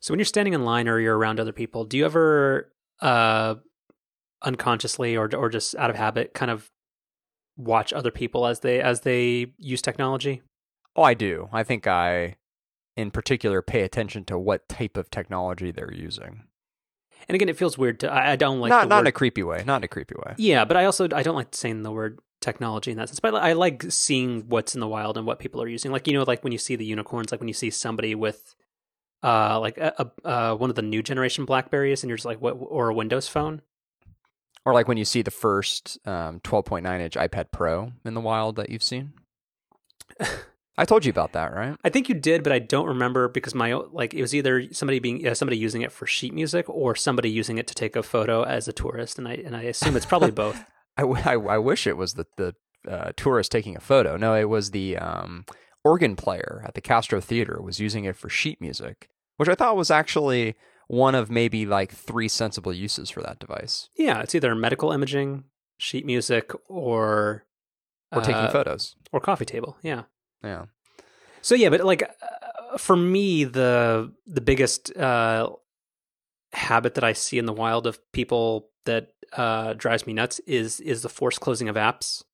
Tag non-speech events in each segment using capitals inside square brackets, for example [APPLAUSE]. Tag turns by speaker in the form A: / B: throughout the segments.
A: So when you're standing in line or you're around other people, do you ever uh unconsciously or or just out of habit kind of watch other people as they as they use technology?
B: Oh, I do. I think I in particular pay attention to what type of technology they're using.
A: And again, it feels weird to I, I don't like
B: not not
A: word,
B: in a creepy way. Not in a creepy way.
A: Yeah, but I also I don't like saying the word technology in that sense. But I like seeing what's in the wild and what people are using. Like you know, like when you see the unicorns, like when you see somebody with uh like a, a uh one of the new generation Blackberries, and you're just like what or a Windows phone.
B: Or like when you see the first um, 12.9 inch iPad Pro in the wild that you've seen. [LAUGHS] I told you about that, right?
A: I think you did, but I don't remember because my like it was either somebody being uh, somebody using it for sheet music or somebody using it to take a photo as a tourist, and I and I assume it's probably both. [LAUGHS]
B: I, w- I, I wish it was the the uh, tourist taking a photo. No, it was the um, organ player at the Castro Theater was using it for sheet music, which I thought was actually one of maybe like three sensible uses for that device.
A: Yeah, it's either medical imaging, sheet music, or
B: Or taking
A: uh,
B: photos.
A: or coffee table. Yeah.
B: Yeah.
A: So yeah, but like uh, for me, the the biggest uh, habit that I see in the wild of people that uh, drives me nuts is is the forced closing of apps.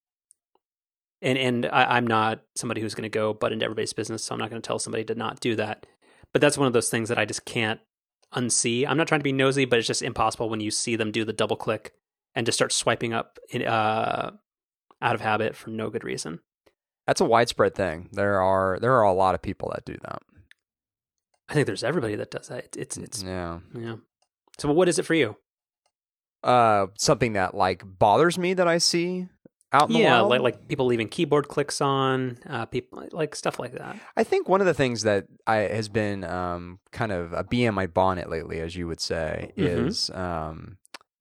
A: And and I, I'm not somebody who's going to go butt into everybody's business, so I'm not going to tell somebody to not do that. But that's one of those things that I just can't unsee. I'm not trying to be nosy, but it's just impossible when you see them do the double click and just start swiping up in, uh, out of habit for no good reason.
B: That's a widespread thing. There are there are a lot of people that do that.
A: I think there's everybody that does that. It's it's
B: yeah.
A: Yeah. So what is it for you?
B: Uh, something that like bothers me that I see out in the
A: yeah, like like people leaving keyboard clicks on, uh, people like stuff like that.
B: I think one of the things that I has been um, kind of a bee in my bonnet lately, as you would say,
A: Mhm.
B: is um,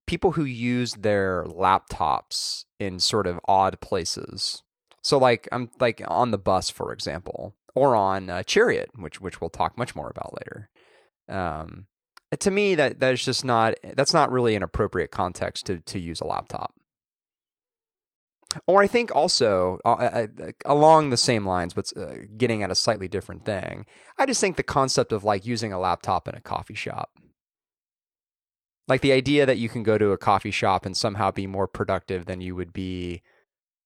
B: people who use their laptops in sort of odd places. So, like I'm like on the bus, for example, or on uh, Chariot, which which we'll talk much more about later. Um, to me, that that is just not that's not really an appropriate context to to use a laptop. Or I think also uh, uh, uh, along the same lines, but uh, getting at a slightly different thing. I just think the concept of like using a laptop in a coffee shop, like the idea that you can go to a coffee shop and somehow be more productive than you would be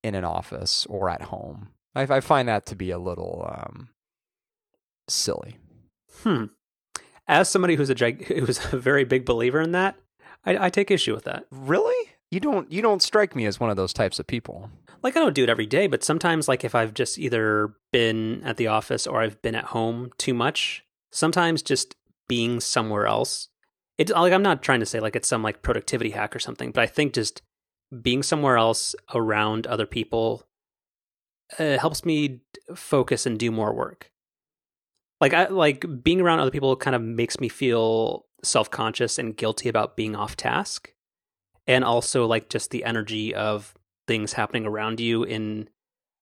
B: in an office or at home. I, I find that to be a little um, silly.
A: Hmm. As somebody who's a [LAUGHS] who's a very big believer in that, I, I take issue with that.
B: Really? You don't you don't strike me as one of those types of people.
A: Like I don't do it every day, but sometimes like if I've just either been at the office or I've been at home too much, sometimes just being somewhere else. It's like I'm not trying to say like it's some like productivity hack or something, but I think just being somewhere else around other people uh, helps me focus and do more work. Like I like being around other people kind of makes me feel self-conscious and guilty about being off task. And also like just the energy of things happening around you in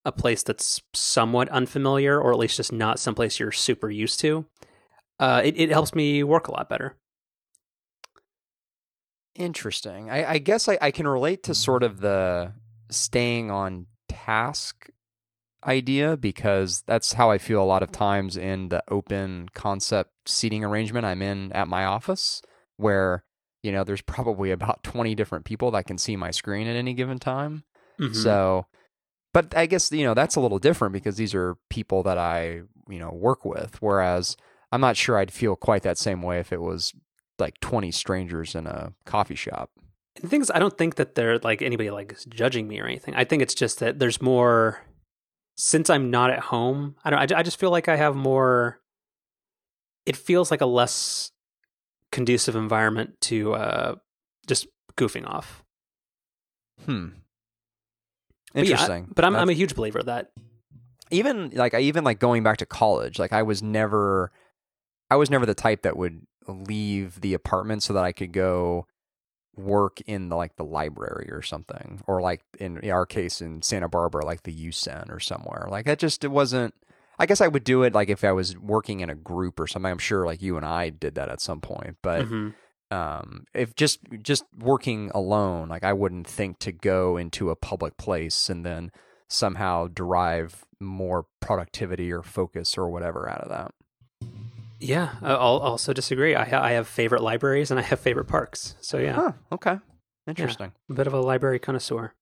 A: a place that's somewhat unfamiliar or at least just not someplace you're super used to. Uh, it, it helps me work a lot better.
B: Interesting. I, I guess I, I can relate to sort of the staying on task idea because that's how I feel a lot of times in the open concept seating arrangement I'm in at my office, where, you know, there's probably about [LAUGHS] 20 different people that can see my screen at any given time.
A: Mhm.
B: So, but I guess, you know, that's a little different because these are people that I, you know, work with. Whereas I'm not sure I'd feel quite that same way if it was like 20 strangers in a coffee shop.
A: the thing is, I don't think that they're like anybody like judging me or anything. I think it's just that there's more. Since I'm not at home, I don't. I, I just feel like I have more. It feels like a less conducive environment to uh, just goofing off.
B: Hmm.
A: But yeah, I-
B: Interesting.
A: but I'm I'm a huge believer of that.
B: even like I even like going back to college, like I was never I was never the type that would leave the apartment so that I could go work in the, like the library or something or like in our case in Santa Barbara like the UCen or somewhere. Like that just it wasn't I guess I would do it like if I was working in a group or something. I'm sure like you and I did that at some point, but
A: Mhm.
B: um if just just working alone like i wouldn't think to go into a public place and then somehow derive more productivity or focus or whatever out of that
A: Yeah, I- I'll also disagree. I, ha- I have favorite libraries and I have favorite parks. So yeah,
B: Huh. Okay. Interesting.
A: a bit of a library connoisseur.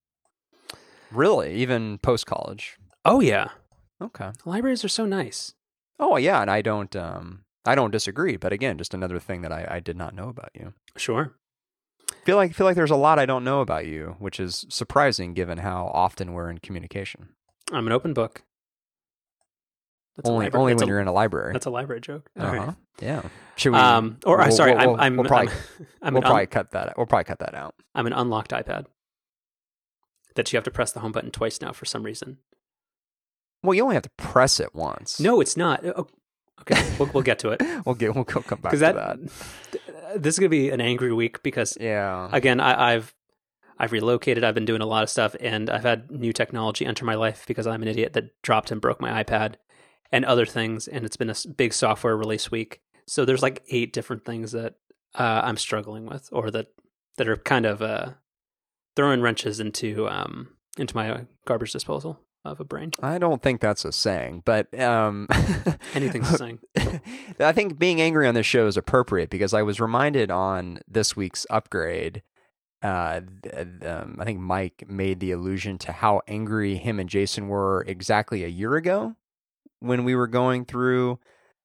B: Really? Even post college?
A: Oh yeah,
B: Okay.
A: libraries are so nice.
B: Oh yeah, and I don't um I don't disagree, but again, just another thing that I, I did not know about you.
A: Sure.
B: Feel like feel like there's a lot I don't know about you, which is surprising given how often we're in communication.
A: I'm an open book. That's
B: only only
A: that's
B: when
A: a-
B: you're in a library.
A: That's a library joke.
B: Uh-huh.
A: right.
B: Yeah. Should we?
A: Um, or
B: we'll-
A: sorry,
B: we'll-
A: I'm I'm
B: we'll probably, [LAUGHS]
A: I'm, I'm
B: we'll probably
A: un-
B: cut that. Out. We'll probably cut that out.
A: I'm an unlocked iPad that you have to press the home button twice now for some reason.
B: Well, you only have to press it once.
A: No, it's not. Oh, okay, we'll, we'll get to it [LAUGHS]
B: we'll get we'll go- come back to
A: that,
B: that.
A: this is gonna be an angry week because
B: Yeah.
A: again I, I've I've relocated. I've been doing a lot of stuff, and I've had new technology enter my life because I'm an idiot that dropped and broke my iPad and other things. And it's been a big software release week, so there's like eight different things that uh, I'm struggling with, or that that are kind of uh, throwing wrenches into um, into my garbage disposal of a brain.
B: I don't think that's a saying, but um, [LAUGHS]
A: Anything's a saying. [LAUGHS]
B: I think being angry on this show is appropriate because I was reminded on this week's upgrade. Uh, um, I think Mike made the allusion to how angry him and Jason were exactly a year ago when we were going through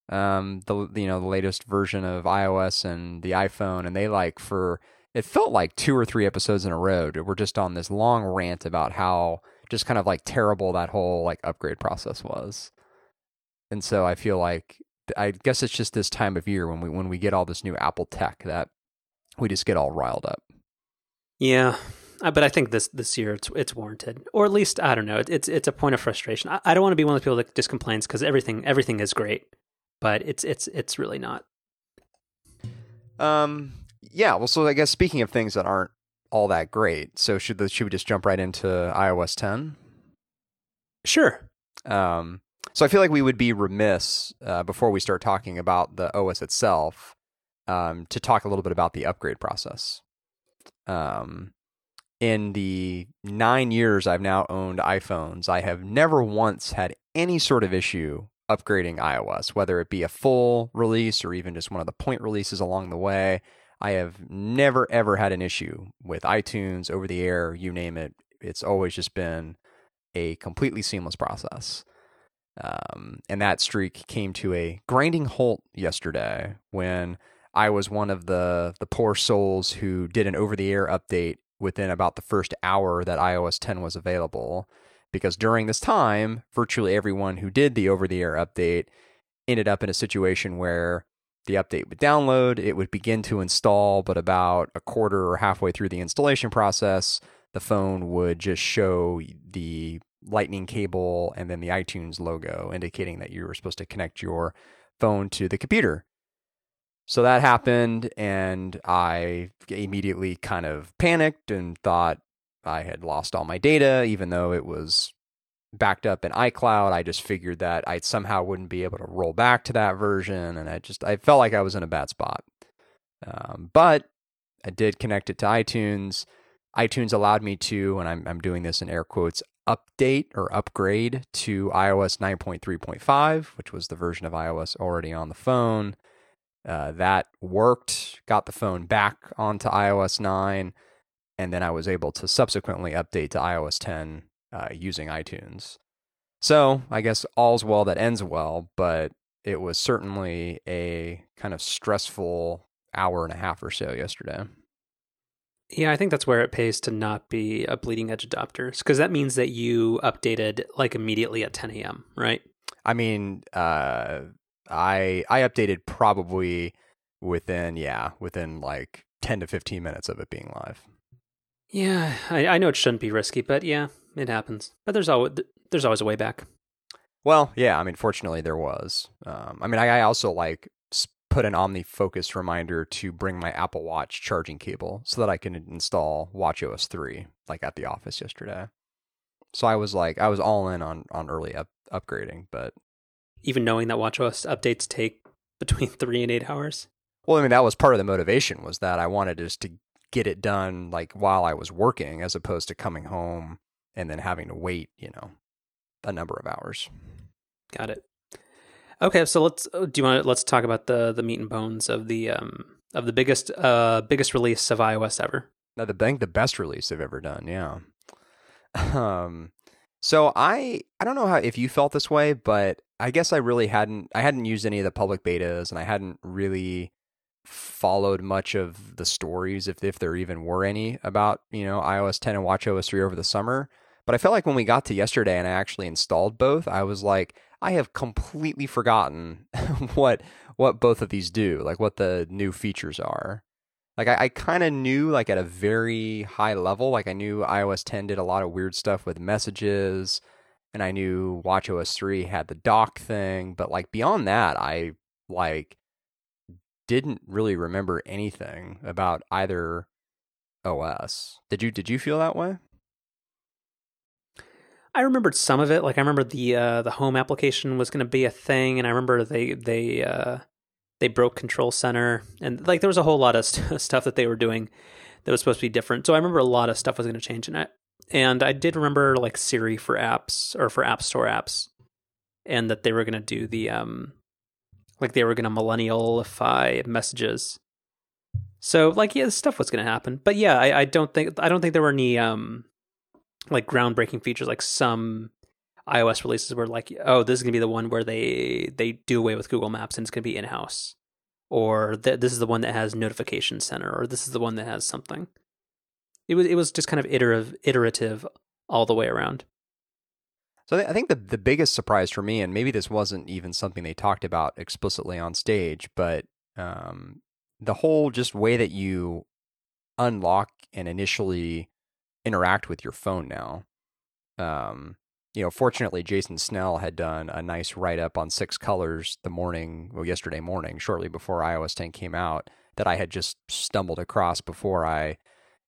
B: um, the you know the latest version of iOS and the iPhone, and they like for it felt like two or three episodes in a row. We're just on this long rant about how just kind of like terrible that whole like upgrade process was. And so I feel like I guess it's just this time of year when we when we get all this new Apple tech that we just get all riled up.
A: Yeah, uh, but I think this this year it's it's warranted, or at least I don't know. It's it's a point of frustration. I, I don't want to be one of those people that just complains because everything everything is great, but it's it's it's really not.
B: Um yeah, well so I guess speaking of things that aren't all that great, so should the, should we just jump right into iOS 10?
A: Sure.
B: Um so I feel like we would be remiss uh, before we start talking about the OS itself um, to talk a little bit about the upgrade process. Um, in the nine years I've now owned iPhones, I have never once had any sort of issue upgrading iOS, whether it be a full release or even just one of the point releases along the way. I have never, ever had an issue with iTunes, over the air, you name it. It's always just been a completely seamless process. Um, and that streak came to a grinding halt yesterday when I was one of the the poor souls who did an over the air update within about the first hour that iOS 10 was available. Because during this time, virtually everyone who did the over the air update ended up in a situation where the update would download, it would begin to install, but about a quarter or halfway through the installation process, the phone would just show the lightning cable and then the iTunes logo indicating that you were supposed to connect your phone to the computer. So that happened, and I immediately kind of panicked and thought I had lost all my data, even though it was backed up in iCloud. I just figured that I somehow wouldn't be able to roll back to that version, and I just I felt like I was in a bad spot. Um, but I did connect it to iTunes. iTunes allowed me to, and I'm I'm doing this in air quotes, update or upgrade to iOS 9.3.5, which was the version of iOS already on the phone. Uh, that worked, got the phone back onto iOS 9, and then I was able to subsequently update to iOS 10 uh, using iTunes. So I guess all's well that ends well, but it was certainly a kind of stressful hour and a half or so yesterday.
A: Yeah, I think that's where it pays to not be a bleeding edge adopter because that means that you updated like immediately at 10 a.m. Right?
B: I mean, uh, I I updated probably within yeah within like ten to fifteen minutes of it being live.
A: Yeah, I, I know it shouldn't be risky, but yeah, it happens. But there's always there's always a way back.
B: Well, yeah, I mean, fortunately there was. Um, I mean, I, I also like put an OmniFocus reminder to bring my Apple Watch charging cable so that I can install WatchOS three like at the office yesterday. So I was like, I was all in on on early up, upgrading, but
A: Even knowing that WatchOS updates take between [LAUGHS] three and eight hours.
B: Well, I mean, that was part of the motivation was that I wanted just to get it done like while I was working as opposed to coming home and then having to wait, you know, a number of hours.
A: Got it. Okay, so let's uh, do you want to let's talk about the the meat and bones of the um of the biggest uh biggest release of iOS ever.
B: Now, the bank the best release they've ever done. Yeah. [LAUGHS] Um. So I I don't know how if you felt this way, but I guess I really hadn't I hadn't used any of the public betas, and I hadn't really followed much of the stories if if there even were any about you know iOS 10 and WatchOS 3 over the summer. But I felt like when we got to yesterday and I actually installed both, I was like, I have completely forgotten [LAUGHS] what what both of these do, like what the new features are. Like I, I kind of knew like at a very high level, like I knew iOS 10 did a lot of weird stuff with messages, and I knew WatchOS 3 had the dock thing, but like beyond that, I like didn't really remember anything about either OS. Did you did you feel that way?
A: I remembered some of it. Like I remember the uh, the home application was going to be a thing, and I remember they they uh, they broke Control Center, and like there was a whole lot of [LAUGHS] st- stuff that they were doing that was supposed to be different. So I remember a lot of stuff was going to change in it, and I did remember like Siri for apps or for App Store apps, and that they were going to do the um like they were going to millennialify messages. So like yeah, stuff was going to happen, but yeah, I, I don't think I don't think there were any um like groundbreaking features like some iOS releases were like, oh, this is gonna be the one where they they do away with Google Maps and it's gonna be in house, or th- this is the one that has Notification Center, or this is the one that has something. It was it was just kind of iterative iterative all the way around.
B: So I think the the biggest surprise for me, and maybe this wasn't even something they talked about explicitly on stage, but um, the whole just way that you unlock and initially interact with your phone now. Um, you know, fortunately, Jason Snell had done a nice write up on six colors the morning, well, yesterday morning, shortly before iOS 10 came out, that I had just stumbled across before I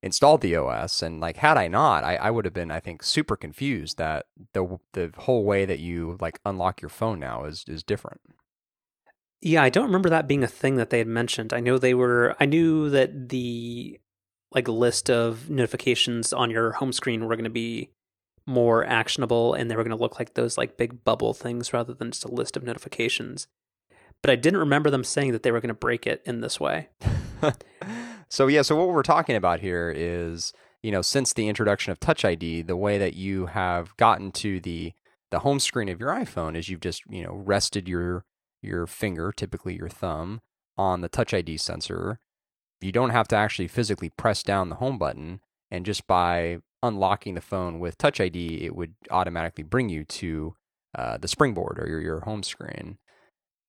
B: installed the OS. And like, had I not, I, I would have been, I think, super confused that the the whole way that you like unlock your phone now is is different.
A: Yeah, I don't remember that being a thing that they had mentioned. I know they were. I knew that the like list of notifications on your home screen were going to be more actionable and they were going to look like those like big bubble things rather than just a list of notifications. But I didn't remember them saying that they were going to break it in this way. [LAUGHS]
B: so yeah, so what we're talking about here is, you know, since the introduction of Touch ID, the way that you have gotten to the the home screen of your iPhone is you've just, you know, rested your your finger, typically your thumb, on the Touch ID sensor you don't have to actually physically press down the home button and just by unlocking the phone with touch id it would automatically bring you to uh, the springboard or your, your home screen.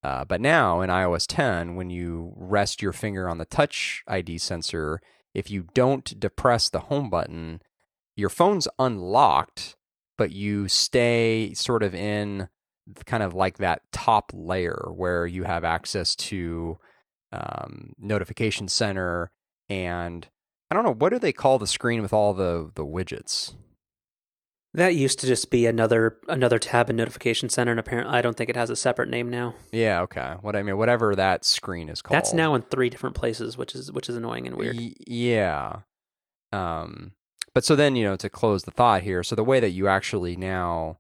B: Uh, but now in ios 10 when you rest your finger on the touch id sensor if you don't depress the home button your phone's unlocked but you stay sort of in kind of like that top layer where you have access to um, notification center, and I don't know what do they call the screen with all the the widgets.
A: That used to just be another another tab in Notification Center, and apparently I don't think it has a separate name now.
B: Yeah, okay. What I mean, whatever that screen is called.
A: That's now in three different places, which is which is annoying and weird. Y-
B: yeah. Um, but so then you know to close the thought here, so the way that you actually now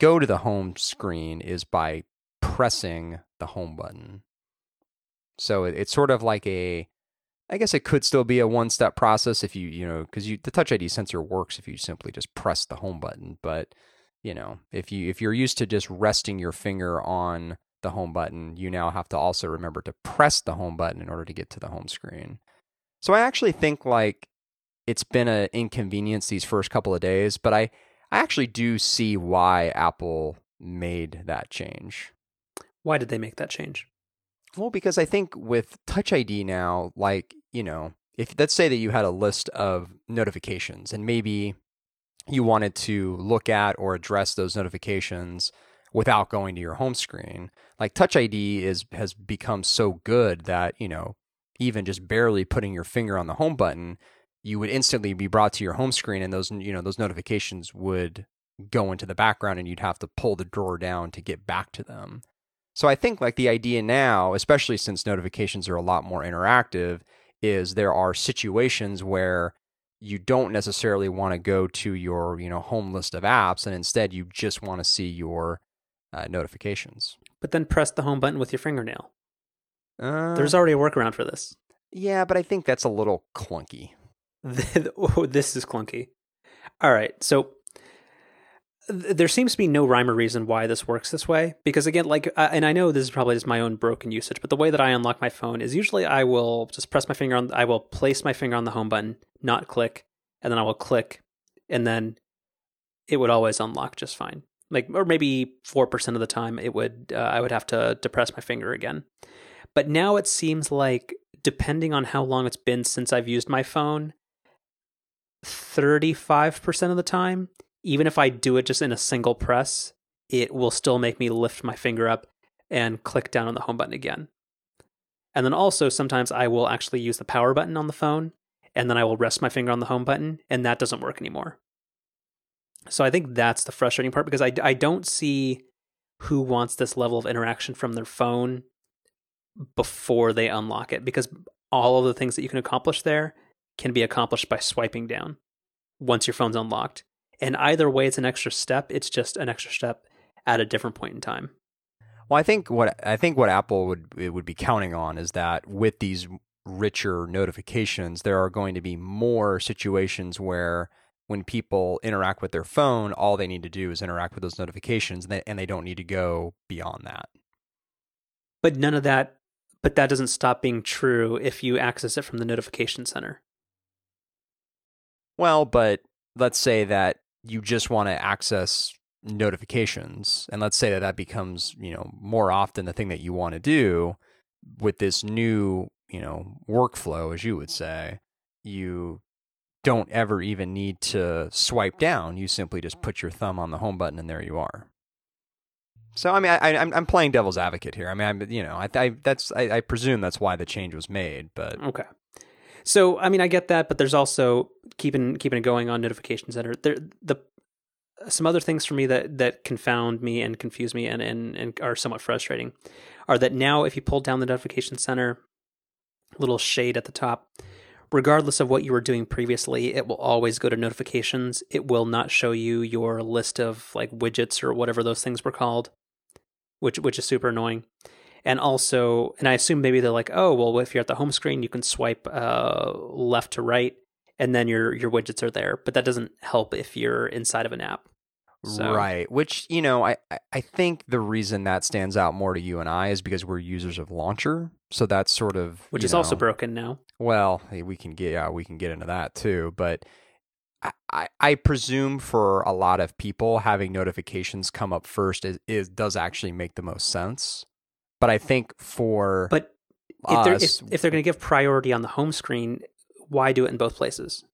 B: go to the home screen is by pressing the home button. So it, it's sort of like a, I guess it could still be a one step process if you, you know, because you the Touch ID sensor works if you simply just press the home button. But you know, if you if you're used to just resting your finger on the home button, you now have to also remember to press the home button in order to get to the home screen. So I actually think like it's been an inconvenience these first couple of days, but I I actually do see why Apple made that change.
A: Why did they make that change?
B: Well, because I think with Touch ID now, like, you know, if let's say that you had a list of notifications and maybe you wanted to look at or address those notifications without going to your home screen, like Touch ID is has become so good that, you know, even just barely putting your finger on the home button, you would instantly be brought to your home screen and those, you know, those notifications would go into the background and you'd have to pull the drawer down to get back to them. So I think like the idea now, especially since notifications are a lot more interactive, is there are situations where you don't necessarily want to go to your you know home list of apps, and instead you just want to see your uh, notifications.
A: but then press the home button with your fingernail.
B: Uh,
A: There's already a workaround for this.
B: yeah, but I think that's a little clunky. [LAUGHS]
A: oh, this is clunky. All right, so there seems to be no rhyme or reason why this works this way because again like uh, and i know this is probably just my own broken usage but the way that i unlock my phone is usually i will just press my finger on i will place my finger on the home button not click and then i will click and then it would always unlock just fine. Like or maybe 4% of the time it would uh, i would have to depress my finger again. But now it seems like depending on how long it's been since i've used my phone 35% of the time even if I do it just in a single press, it will still make me lift my finger up and click down on the home button again. And then also sometimes I will actually use the power button on the phone and then I will rest my finger on the home button and that doesn't work anymore. So I think that's the frustrating part because I, I don't see who wants this level of interaction from their phone before they unlock it because all of the things that you can accomplish there can be accomplished by swiping down once your phone's unlocked. And either way, it's an extra step. It's just an extra step at a different point in time.
B: Well, I think what I think what Apple would it would be counting on is that with these richer notifications, there are going to be more situations where when people interact with their phone, all they need to do is interact with those notifications, and they, and they don't need to go beyond that.
A: But none of that. But that doesn't stop being true if you access it from the notification center.
B: Well, but let's say that you just want to access notifications and let's say that that becomes you know more often the thing that you want to do with this new you know workflow as you would say you don't ever even need to swipe down you simply just put your thumb on the home button and there you are so i mean i, am I'm playing devil's advocate here i mean i'm you know i, I that's I, I presume that's why the change was made but
A: Okay. So I mean, I get that, but there's also keeping keeping it going on notification center. There the some other things for me that that confound me and confuse me and and, and are somewhat frustrating are that now if you pull down the notification center little shade at the top regardless of what you were doing previously it will always go to notifications it will not show you your list of like widgets or whatever those things were called which which is super annoying and also and i assume maybe they're like oh well if you're at the home screen you can swipe uh, left to right and then your your widgets are there but that doesn't help if you're inside of an app So-
B: Right. Which, you know, I, I- think the reason that stands out more to you and I is because we're users of Launcher. So that's sort of
A: which is also broken now
B: Well, we can get yeah, we can get into that too. But I, I, I presume for a lot of people having notifications come up first is, is does actually make the most sense. But I think for
A: but if they're if,
B: us-
A: if they're going to give priority on the home screen why do it in both places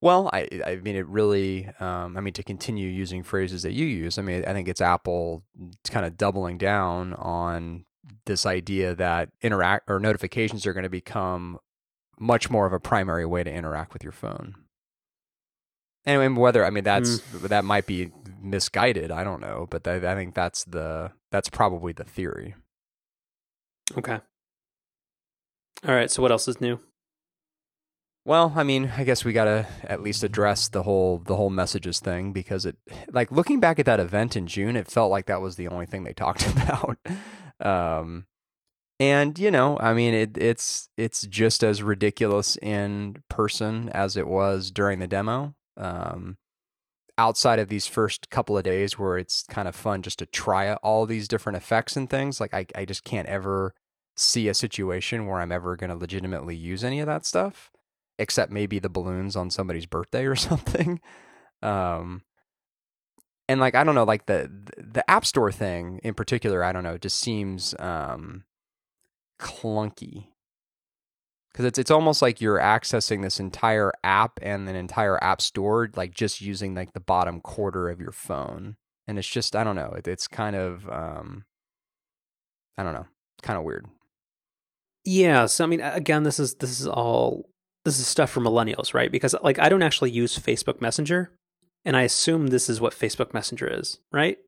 B: Well, I I mean it really um, I mean to continue using phrases that you use, I mean I think it's Apple kind of doubling down on this idea that interact or notifications are going to become much more of a primary way to interact with your phone. Anyway, whether I mean that's that might be misguided, I don't know, but I, I think that's the that's probably the theory.
A: okay all right so what else is new
B: Well, I mean, I guess we got to at least address the whole the whole messages thing because it like looking back at that event in June, it felt like that was the only thing they [LAUGHS] talked about. um and you know, I mean, it it's it's just as ridiculous in person as it was during the demo. Um outside of these first couple of days where it's kind of fun just to try all these different effects and things, like I I just can't ever see a situation where I'm ever going to legitimately use any of that stuff except maybe the balloons on somebody's birthday or [LAUGHS] something. Um, and like I don't know, like the the App Store thing in particular, I don't know, just seems um, clunky because it's it's almost like you're accessing this entire app and an entire app store like just using like the bottom quarter of your phone, and it's just I don't know, it, it's kind of um, I don't know, kind of weird.
A: Yeah, so I mean, again, this is this is all this is stuff for millennials, right? Because like I don't actually use Facebook Messenger, and I assume this is what Facebook Messenger is, right?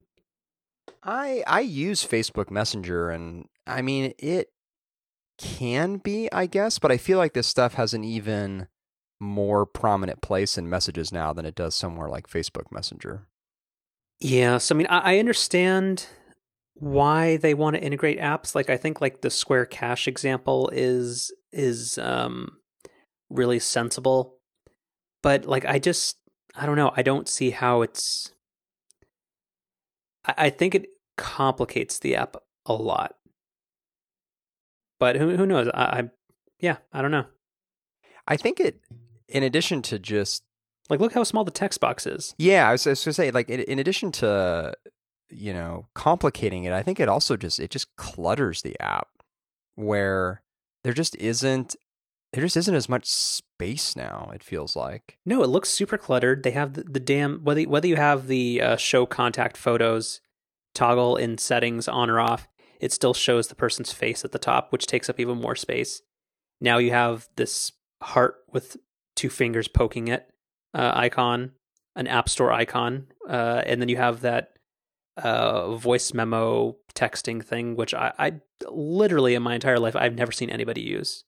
B: I I use Facebook Messenger and I mean it can be, I guess, but I feel like this stuff has an even more prominent place in messages now than it does somewhere like Facebook Messenger.
A: Yeah, so I mean, I, I understand why they want to integrate apps. Like I think like the Square Cash example is is um really sensible. But like I just I don't know, I don't see how it's I, I think it complicates the app a lot. But who who knows? I, I yeah, I don't know.
B: I think it, in addition to just
A: Like look how small the text box is.
B: yeah, I was, I was gonna say like in, in addition to you know complicating it, I think it also just it just clutters the app where there just isn't there just isn't as much space now. It feels like
A: No, it looks super cluttered. They have the, the damn whether whether you have the uh, show contact photos toggle in settings on or off, it still shows the person's face at the top, which takes up even more space. Now you have this heart with two fingers poking it uh, icon, an app store icon, uh, and then you have that uh, voice memo texting thing, which I, I literally in my entire life I've never seen anybody use.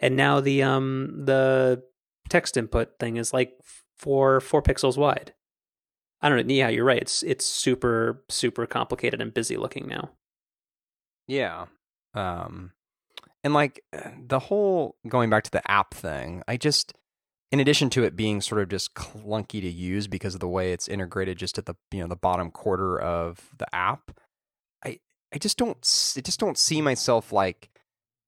A: And now the um the text input thing is like four four pixels wide. I don't know. Yeah, you're right. It's it's super super complicated and busy looking now.
B: Yeah. Um and like the whole going back to the app thing, I just in addition to it being sort of just clunky to use because of the way it's integrated just at the you know the bottom quarter of the app, I I just don't I just don't see myself like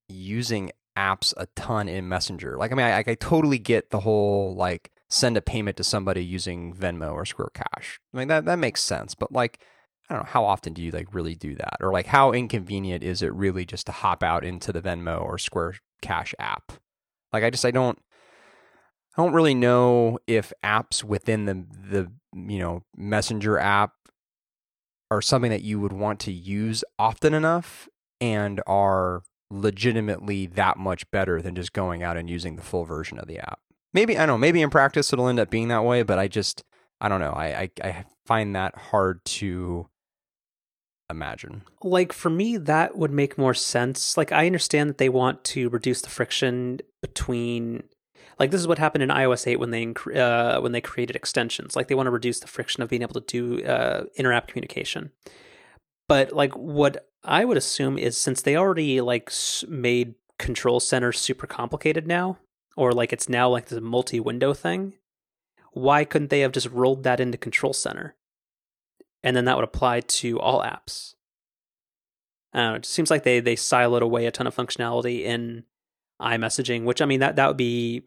B: using apps a ton in Messenger. Like I mean I, I totally get the whole like send a payment to somebody using Venmo or Square Cash. I mean that that makes sense, but like I don't know how often do you like really do that, or like how inconvenient is it really just to hop out into the Venmo or Square Cash app? Like I just I don't I don't really know if apps within the the you know Messenger app are something that you would want to use often enough and are legitimately that much better than just going out and using the full version of the app. Maybe I don't know, maybe in practice it'll end up being that way, but I just I don't know. I I, I find that hard to imagine.
A: Like for me, that would make more sense. Like I understand that they want to reduce the friction between. Like this is what happened in iOS 8 when they uh, when they created extensions. Like they want to reduce the friction of being able to do uh, inter-app communication. But like what I would assume is since they already like made Control Center super complicated now, or like it's now like this multi-window thing, why couldn't they have just rolled that into Control Center? And then that would apply to all apps. Know, it seems like they they siloed away a ton of functionality in iMessaging, which I mean that that would be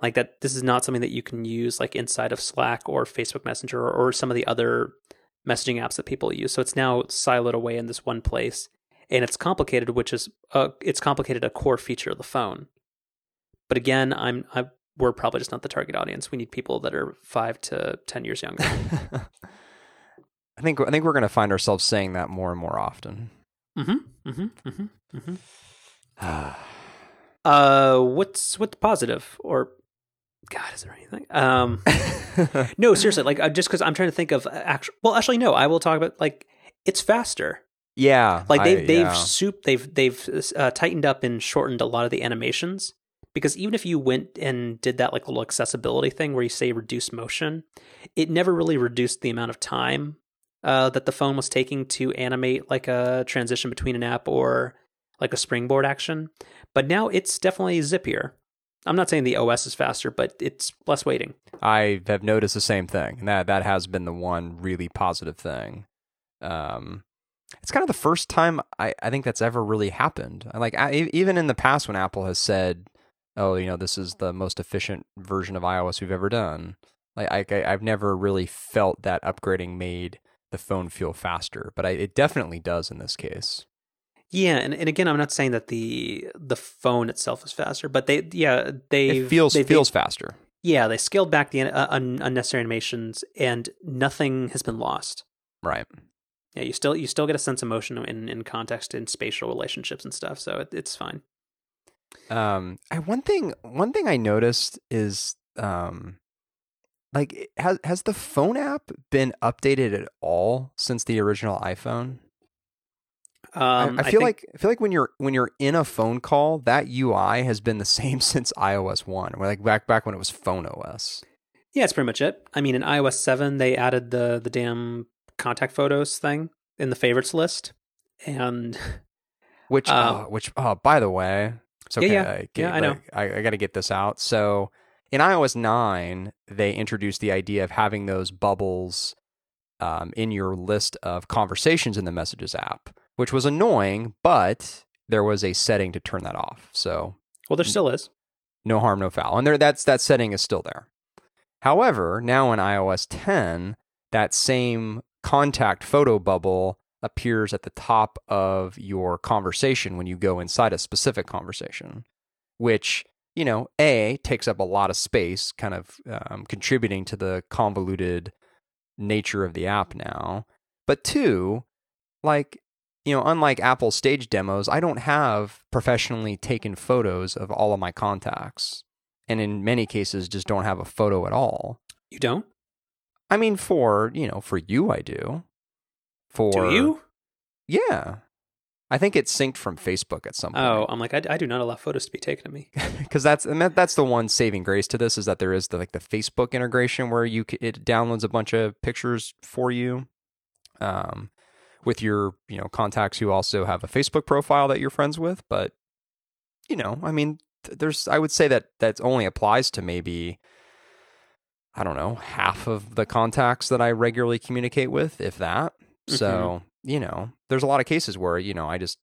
A: like that this is not something that you can use like inside of Slack or Facebook Messenger or, or some of the other messaging apps that people use. So it's now siloed away in this one place. And it's complicated, which is uh, it's complicated a core feature of the phone. But again, I'm I we're probably just not the target audience. We need people that are five to ten years younger. [LAUGHS]
B: I think I think we're going to find ourselves saying that more and more often.
A: Mm-hmm. Mm-hmm. Mm-hmm. mm-hmm. [SIGHS] uh, what's what's positive or God, is there anything? Um, [LAUGHS] no, seriously, like uh, just because I'm trying to think of actual. Well, actually, no. I will talk about like it's faster.
B: Yeah,
A: like they've
B: I,
A: they've
B: yeah.
A: soup they've they've uh, tightened up and shortened a lot of the animations because even if you went and did that like little accessibility thing where you say reduce motion, it never really reduced the amount of time uh, that the phone was taking to animate like a transition between an app or like a springboard action. But now it's definitely zippier. I'm not saying the OS is faster, but it's less waiting.
B: I have noticed the same thing, and that that has been the one really positive thing. Um, it's kind of the first time I, I think that's ever really happened. Like I, even in the past, when Apple has said, "Oh, you know, this is the most efficient version of iOS we've ever done," like I, I've never really felt that upgrading made the phone feel faster, but I, it definitely does in this case.
A: Yeah, and, and again, I'm not saying that the the phone itself is faster, but they yeah they
B: it feels
A: they,
B: feels faster.
A: Yeah, they scaled back the uh, un- unnecessary animations, and nothing has been lost.
B: Right.
A: Yeah, you still you still get a sense of motion in in context in spatial relationships and stuff, so it, it's fine.
B: Um, I one thing one thing I noticed is um, like has has the phone app been updated at all since the original iPhone?
A: Um,
B: I, I feel I think, like I feel like when you're when you're in a phone call, that UI has been the [LAUGHS] same since iOS one, or like back back when it was Phone OS.
A: Yeah, it's pretty much it. I mean, in iOS seven, they added the the damn contact photos thing. in the favorites list, and [LAUGHS]
B: Which,
A: Um,
B: uh, which, oh, by the way, it's
A: Yeah,
B: okay.
A: yeah.
B: I,
A: Yeah,
B: get-
A: I know.
B: like, I, I got to get this out. So in iOS 9, they introduced the idea of having those bubbles um, in your list of conversations in the Messages app, which was annoying, but there was a setting to turn that off. So
A: well, there still is.
B: no harm, no foul. And there, that's that setting is still there. However, now in iOS 10, that same contact photo bubble appears at the top of your conversation when you go inside a specific conversation, which you know, a takes up a lot of space, kind of um, contributing to the convoluted nature of the app now. But two, like you know, unlike Apple stage demos, I don't have professionally taken photos of all of my contacts. And in many cases, just don't have a photo at all.
A: You don't?
B: I mean, for, you know, for you, I do. For,
A: Do you?
B: Yeah. I think it's synced from Facebook at some point. Oh.
A: I'm like, I, I do not allow photos to be taken of me. [LAUGHS]
B: Because that's, and that, that's the one saving grace to this is that there is the, like the Facebook integration where you, it downloads a bunch of pictures for you. Um, with your, you know, contacts who also have a Facebook profile that you're friends with. But, you know, I mean, there's, I would say that that only applies to maybe, I don't know, half of the contacts that I regularly communicate with, if that. So, you know, there's a lot of cases where, you know, I just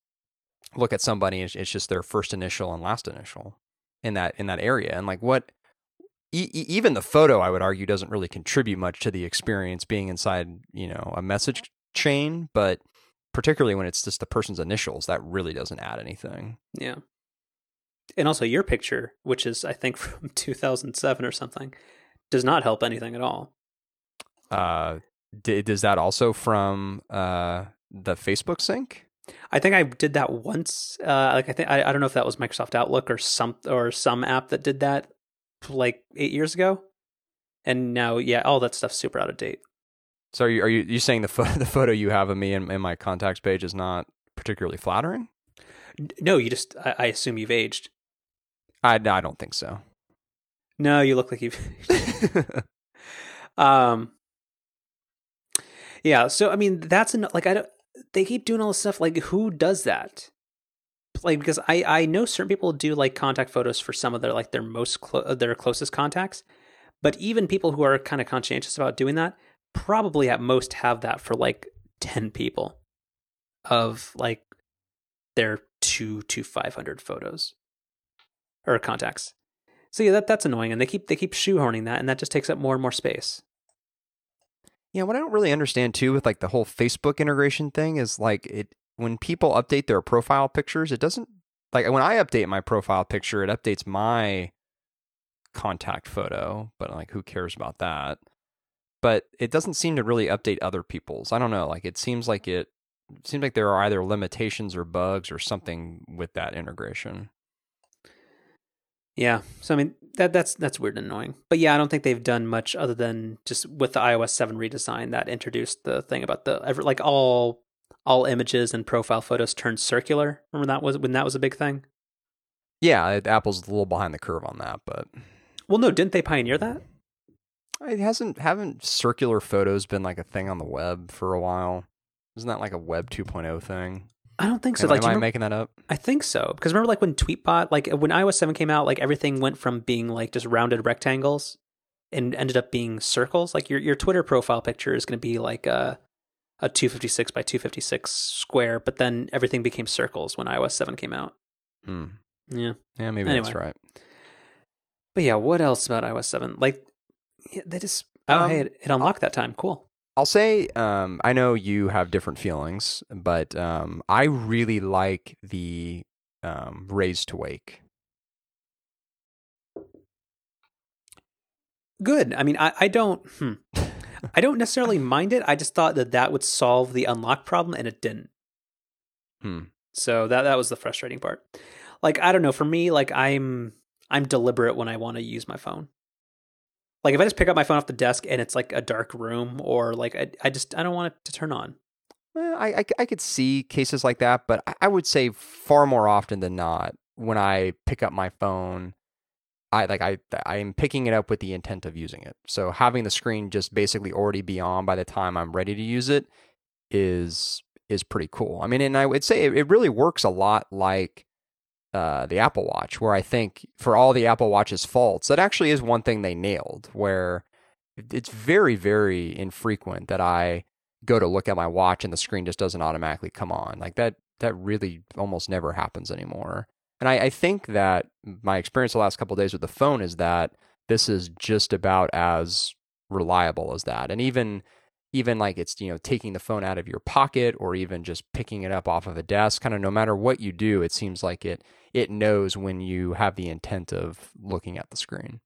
B: look at somebody and it's- just their first initial and last initial in that in that area and like what e- even the photo I would argue doesn't really contribute much to the experience being inside, you know, a message chain, but particularly when it's just the person's initials, that really doesn't add anything.
A: Yeah. And also, your picture, which is, I think, [LAUGHS] from 2007 or something, does not help anything at all.
B: Uh d- does that also from uh the Facebook sync?
A: I think I did that once. Uh, like I think I, I don't know if that was Microsoft Outlook or some or some app that did that like eight years ago. And now, yeah, all that stuff's super out of date.
B: So are you are you, you saying the pho- [LAUGHS] the photo you have of me in, in my contacts page is not particularly flattering?
A: No, you just I, I assume you've aged.
B: I I don't think so.
A: No, you look like you've. [LAUGHS] [LAUGHS] um. Yeah, so I mean that's an, like I don't. They keep doing all this stuff. Like who does that? Like because I I know certain people do like contact photos for some of their like their most clo- uh, their closest contacts, but even people who are kind of conscientious about doing that probably at most have that for like ten people of like their two to five hundred photos or contacts. So yeah, that that's annoying, and they keep they keep shoehorning that, and that just takes up more and more space.
B: Yeah, what I don't really understand too with like the whole Facebook integration thing is like it when people update their profile pictures, it doesn't like when I update my profile picture, it updates my contact photo, but like who cares about that? But it doesn't seem to really update other people's. I don't know, like it seems like it seems like there are either limitations or bugs or something with that integration.
A: Yeah, so I mean that that's that's weird and annoying. But yeah, I don't think they've done much other than just with the iOS seven redesign that introduced the thing about the ever like all all images and profile photos turned circular. Remember that was when that was a big thing.
B: Yeah, it- Apple's a little behind the curve on that, but
A: Well, no, didn't they pioneer that?
B: It hasn't haven't circular photos been like a thing on the web for a while? Isn't that like a web 2.0 thing?
A: I don't think so.
B: Am,
A: like,
B: am I
A: remember-
B: making that up?
A: I think so because remember, like when Tweetbot, like when iOS seven came out, like everything went from being like just rounded rectangles and ended up being circles. Like your your Twitter profile picture is going to be like a a two fifty six by two fifty six square, but then everything became circles when iOS seven came out.
B: Hmm.
A: Yeah,
B: Yeah, maybe that's right.
A: but yeah, what else about iOS seven? Like they just oh
B: Um,
A: hey, it, it unlocked that time. Cool.
B: I'll say um, I know you have different feelings, but um, I really like the um, raise to wake.
A: Good. I mean, I I don't. Hmm. [LAUGHS] I don't necessarily mind it. I just thought that that would solve the unlock problem, and it didn't.
B: Hmm.
A: So that that was the frustrating part. Like I don't know, for me, like I'm I'm deliberate when I want to use my phone. Like if I just pick up my phone off the desk and it's like a dark room or like I, I just I don't want it to turn on.
B: Well, I, I, I could see cases like that, but I, I would say far more often than not, when I pick up my phone, I like I I'm picking it up with the intent of using it. So having the screen just basically already be on by the time I'm ready to use it is is pretty cool. I mean, and I would say it, it really works a lot like uh, the Apple Watch, where I think for all the Apple Watch's faults, that actually is one thing they nailed. Where it's very, very infrequent that I go to look at my watch and the screen just doesn't automatically come on. Like that, that really almost never happens anymore. And I, I think that my experience the last couple days with the phone is that this is just about as reliable as that. And even even like it's you know taking the phone out of your pocket or even just picking it up off of a desk kind of no matter what you do it seems like it it knows when you have the intent of looking at the screen.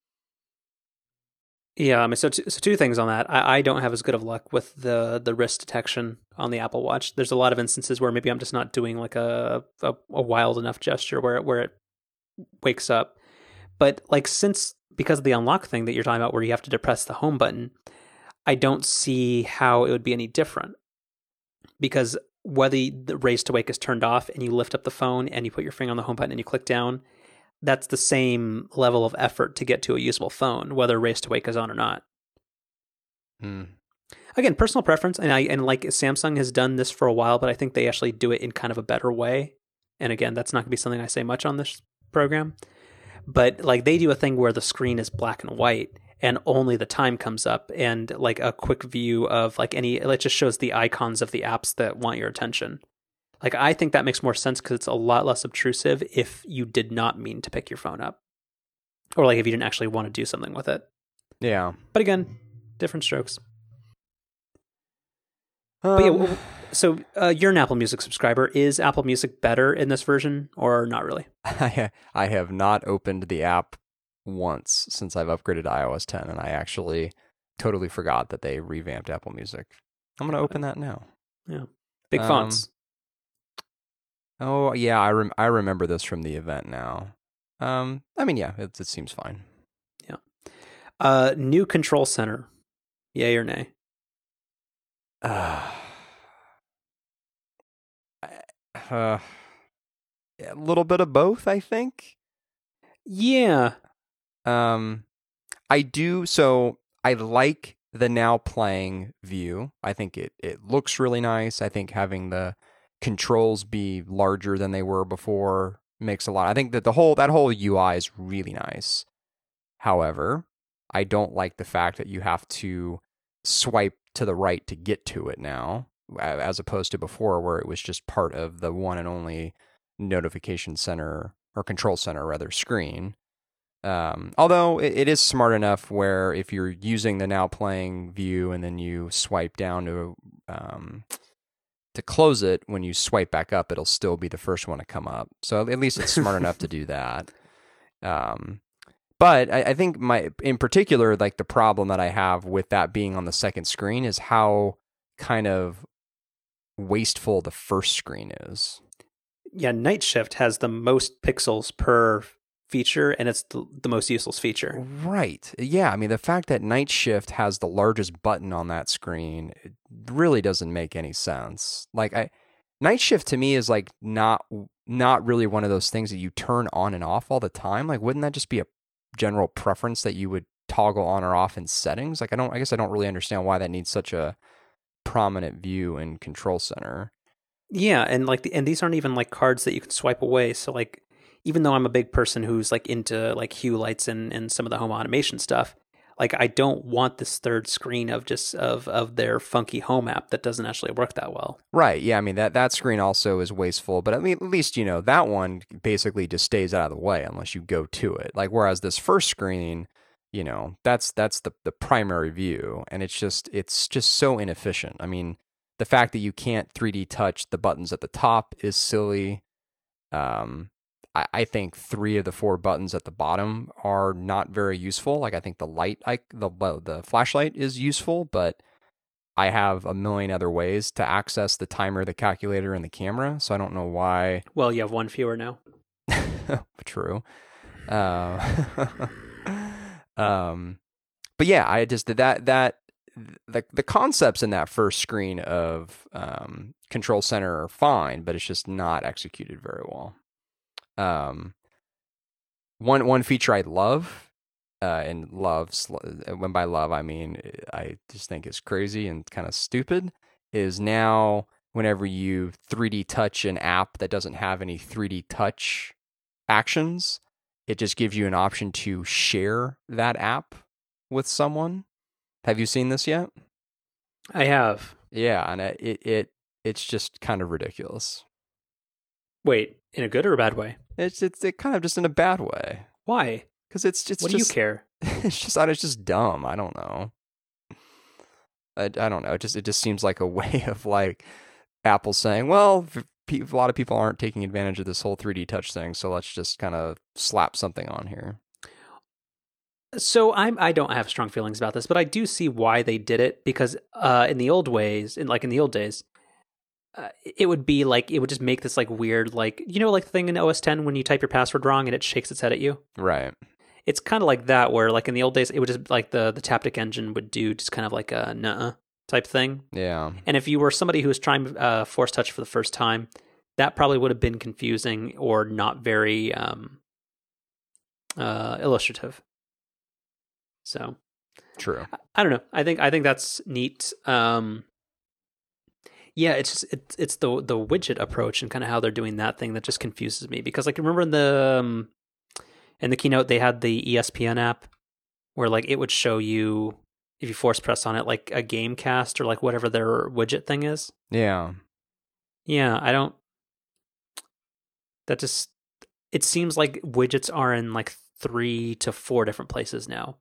A: Yeah i mean so, t- so two things on that. I, I don't have as good of luck with the the wrist detection on the apple watch. There's a lot of instances where maybe i'm just not doing like a a, a wild enough gesture where it where it wakes up. But like since because of the unlock thing that you're talking about where you have to depress the home button I don't see how it would be any different because whether the raise to wake is turned off and you lift up the phone and you put your finger on the home button and you click down, that's the same level of effort to get to a usable phone, whether raise to wake is on or not.
B: Hmm.
A: Again, personal preference, and I and like Samsung has done this for a while, but I think they actually do it in kind of a better way. And again, that's not going to be something I say much on this program, but like they do a thing where the screen is black and white, and only the time comes up. And like a quick view of like any it just shows the icons of the apps that want your attention. Like i think that makes more sense because it's a lot less obtrusive if you did not mean to pick your phone up. Or like if you didn't actually want to do something with it.
B: Yeah.
A: But again different strokes.
B: Um,
A: but yeah so uh, you're an apple music subscriber. Is apple music better in this version or not really? [LAUGHS]
B: I, I have not opened the app once since I've upgraded to iOS 10, and I actually totally forgot that they revamped Apple Music. I'm gonna open that now.
A: Yeah, big um, fonts.
B: Oh yeah, I rem- I remember this from the event now. Um, I mean, yeah, it, it seems fine.
A: Yeah. Uh, new control center. Yay or nay? [SIGHS]
B: Uh, uh, a little bit of both, I think.
A: Yeah,
B: um, I do. So I like the now playing view. I think it it looks really nice. I think having the controls be larger than they were before makes a lot. I think that the whole that whole UI is really nice. However, I don't like the fact that you have to swipe to the right to get to it now, as opposed to before where it was just part of the one and only notification center or control center rather screen. Um, although it, it is smart enough where if you're using the now playing view and then you swipe down to um, to close it, when you swipe back up, it'll still be the first one to come up. So at least it's smart enough to do [LAUGHS] that. Um, but I, I, think my in particular, like the problem that I have with that being on the second screen is how kind of wasteful the first screen is.
A: Yeah, Night Shift has the most pixels per feature and it's the, the, most useless feature.
B: Right. Yeah. I mean, the fact that Night Shift has the largest button on that screen really doesn't make any sense. Like, I, Night Shift to me is like not not really one of those things that you turn on and off all the time. Like, wouldn't that just be a general preference that you would toggle on or off in settings? Like, I don't. I guess I don't really understand why that needs such a prominent view in Control Center.
A: Yeah, and like the, and these aren't even like cards that you can swipe away. So like even though I'm a big person who's like into like hue lights and, and some of the home automation stuff, like I don't want this third screen of just of of their funky home app that doesn't actually work that well.
B: Right. Yeah. I mean that that screen also is wasteful, but I mean at least you know that one basically just stays out of the way unless you go to it. Like whereas this first screen, you know, that's that's the the primary view, and it's just it's just so inefficient. I mean, the fact that you can't 3D touch the buttons at the top is silly. Um, I, I think three of the four buttons at the bottom are not very useful. Like I think the light, I, the the flashlight is useful, but I have a million other ways to access the timer, the calculator, and the camera. So I don't know why. [LAUGHS]
A: Well, you have one fewer now.
B: True. Uh, [LAUGHS] um, but yeah, I just did that. That the the concepts in that first screen of um, Control Center are fine, but it's just not executed very well. Um, one one feature I love, uh, and loves uh, when by love I mean I just think it's crazy and kind of stupid, is now whenever you 3D touch an app that doesn't have any 3D touch actions, it just gives you an option to share that app with someone. Have you seen this yet?
A: I have.
B: Yeah, and it it, it it's just kind of ridiculous.
A: Wait, in a good or a bad way?
B: It's it's it kind of just in a bad way
A: Why?
B: because it's it's
A: what
B: just
A: do you care? [LAUGHS]
B: it's just it's just dumb. I don't know. I, I don't know. It just it just seems like a [LAUGHS] way of like Apple saying, well, a lot of people aren't taking advantage of this whole 3D touch thing, so let's just kind of slap something on here.
A: So I'm I don't have strong feelings about this, but I do see why they did it because uh, in the old ways, in like in the old days, uh, it would be like it would just make this like weird like you know like thing in OS 10 when you type your password wrong and it shakes its head at you.
B: Right.
A: It's kind of like that where like in the old days it would just like the the Taptic engine would do just kind of like a nuh type thing.
B: Yeah.
A: And if you were somebody who was trying uh, force touch for the first time, that probably would have been confusing or not very um, uh, illustrative. So
B: True.
A: I don't know. I think I think that's neat. Um, yeah, it's just it's it's the the widget approach and kind of how they're doing that thing that just confuses me because like remember in the um, in the keynote they had the ESPN app where like it would show you if you force press on it like a game cast or like whatever their widget thing is.
B: Yeah.
A: Yeah, I don't. That just it seems like widgets are in like three to four different places now,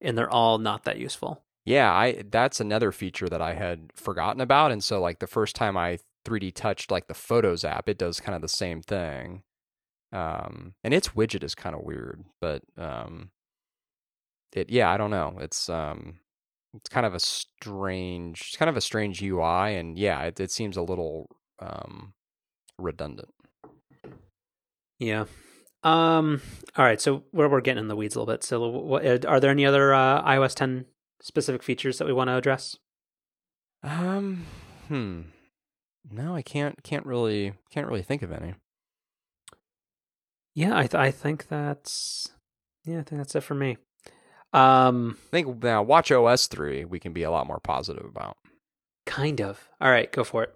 A: and they're all not that useful.
B: Yeah, I that's another feature that I had forgotten about and so like the first time I 3D touched like the Photos app, it does kind of the same thing. Um and its widget is kind of weird, but um it yeah, I don't know. It's um it's kind of a strange it's kind of a strange UI and yeah, it, it seems a little um redundant.
A: Yeah. Um. All right. So we're we're getting in the weeds a little bit. So, what, are there any other uh, iOS 10 specific features that we want to address?
B: Um hmm. No, I can't can't really can't really think of any.
A: Yeah, I th- I think that's yeah, I think that's it for me. Um,
B: I think now watch OS 3 we can be a lot more positive about.
A: kind of. All right, go for it.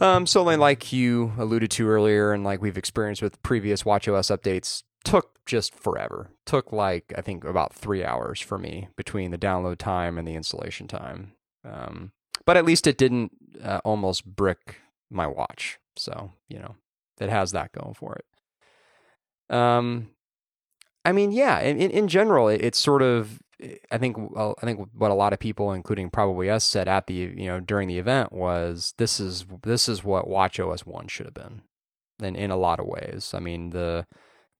B: Um, so like- like you alluded to earlier, and like we've experienced with previous WatchOS updates, took just forever. Took like I think about three hours for me between the download time and the installation time. Um, but at least it didn't uh, almost brick my watch, so you know it has that going for it. Um, I mean, yeah, in in, general, it, it's sort of. I think I think what a lot of people, including probably us, said at the you know during the event was this is this is what WatchOS one should have been, in in a lot of ways. I mean the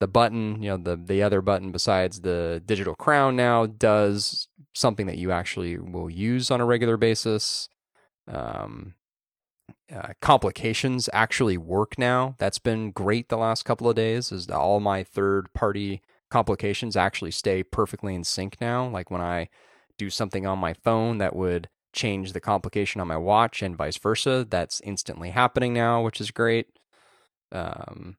B: the button, you know the the other button besides the digital crown now does something that you actually will use on a regular basis. Um, uh, complications actually work now. That's been great the last couple of days. Is all my third party complications actually stay perfectly in sync now? Like when I do something on my phone that would change the complication on my watch and vice versa, that's instantly happening now, which is great. Um,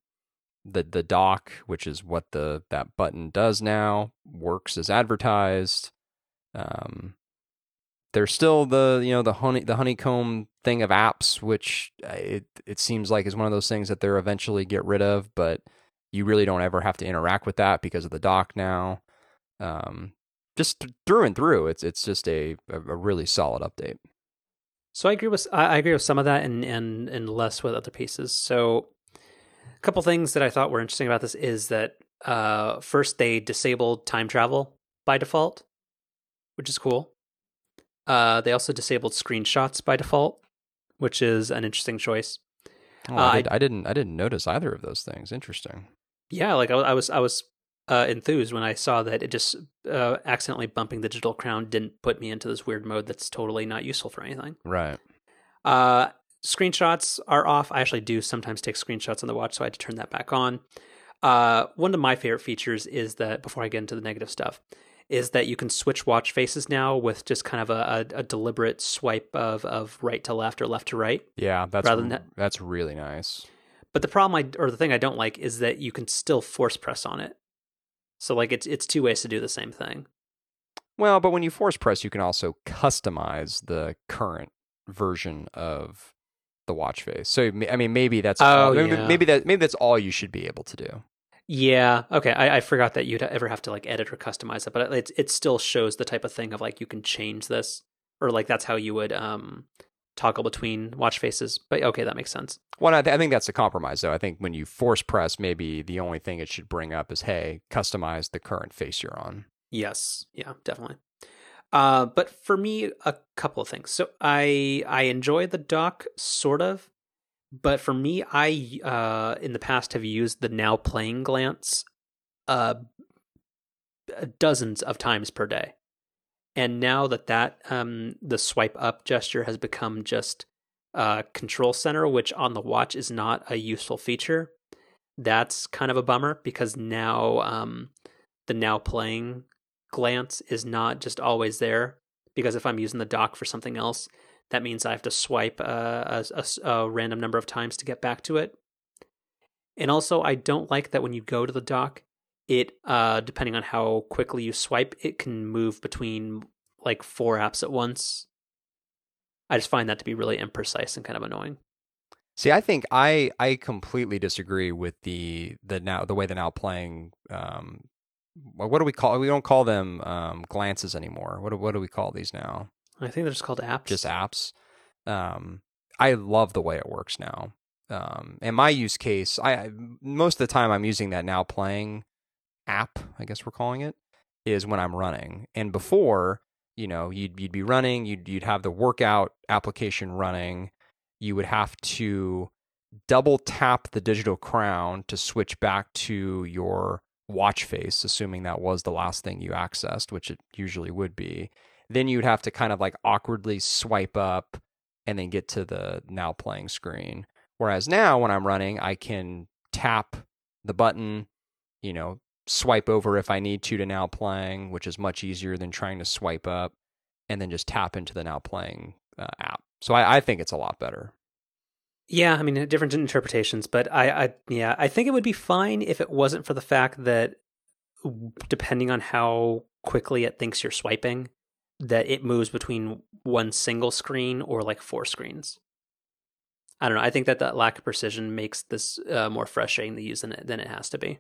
B: the the dock, which is what the that button does now, works as advertised. Um, there's still the you know the honey the honeycomb thing of apps, which uh, it it seems like is one of those things that they're eventually get rid of, but you really don't ever have to interact with that because of the dock now. Um, just th- through and through, it's it's just a a, really solid update.
A: So I agree with I agree with some of that and and and less with other pieces. So couple things that I thought were interesting about this is that uh, first they disabled time travel by default, which is cool. Uh, they also disabled screenshots by default, which is an interesting choice.
B: Oh,
A: Uh,
B: I,
A: I-
B: did, I didn't I didn't notice either of those things. Interesting.
A: Yeah, like I, I was I was uh, enthused when I saw that it just uh, accidentally bumping the digital crown didn't put me into this weird mode that's totally not useful for anything.
B: Right.
A: Uh, screenshots are off. I actually do sometimes take screenshots on the watch, so I had to turn that back on. Uh, one of my favorite features is that before I get into the negative stuff, is that you can switch watch faces now with just kind of a, a, a deliberate swipe of of right to left or left to right.
B: Yeah, that's
A: Rather than that-
B: that's really nice.
A: But the problem I or the thing I don't like is that you can still force press on it. So like it's it's two ways to do the same thing.
B: Well, but when you force press, you can also customize the current version of the watch face. So I mean, maybe that's
A: Oh,
B: all, maybe,
A: yeah.
B: maybe that maybe that's all you should be able to do.
A: Yeah. Okay. I, I forgot that you'd ever have to like edit or customize it, but it it still shows the type of thing of like you can change this or like that's how you would um toggle between watch faces. But okay, that makes sense.
B: Well, I, th- I think that's a compromise, though. I think when you force press, maybe the only thing it should bring up is, "Hey, customize the current face you're on."
A: Yes. Yeah. Definitely. Uh, but for me, a couple of things. So I I enjoy the dock sort of, but for me, I uh in the past have used the now playing glance, uh, dozens of times per day, and now that that um the swipe up gesture has become just uh control center, which on the watch is not a useful feature. That's kind of a bummer because now um the now playing glance is not just always there because if I'm using the dock for something else, that means I have to swipe a, a, a random number of times to get back to it. And also, I don't like that when you go to the dock, it uh, depending on how quickly you swipe, it can move between like four apps at once. I just find that to be really imprecise and kind of annoying.
B: See, I think I I completely disagree with the the now the way the now playing. Um, what do we call? We don't call them um, glances anymore. What do, what do we call these now?
A: I think they're just called apps.
B: Just apps. Um, I love the way it works now. Um, and my use case, I I- most of the time I'm using that now playing app. I guess we're calling it is when I'm running. And before, you know, you'd you'd be running, you'd you'd have the workout application running. You would have to double tap the digital crown to switch back to your watch face, assuming that was the last thing you accessed, which it usually would be. Then you'd have to kind of like awkwardly swipe up and then get to the now playing screen. Whereas now, when I'm running, I can tap the button, you know, swipe over if I need to to now playing, which is much easier than trying to swipe up and then just tap into the now playing uh, app. So I, I think it's a lot better.
A: Yeah, I mean, different interpretations, but I, I, yeah, I think it would be fine if it wasn't for the fact that depending on how quickly it thinks you're swiping, that it moves between one single screen or like four screens. I don't know. I think that that lack of precision makes this uh, more frustrating to use than it, than it has to be.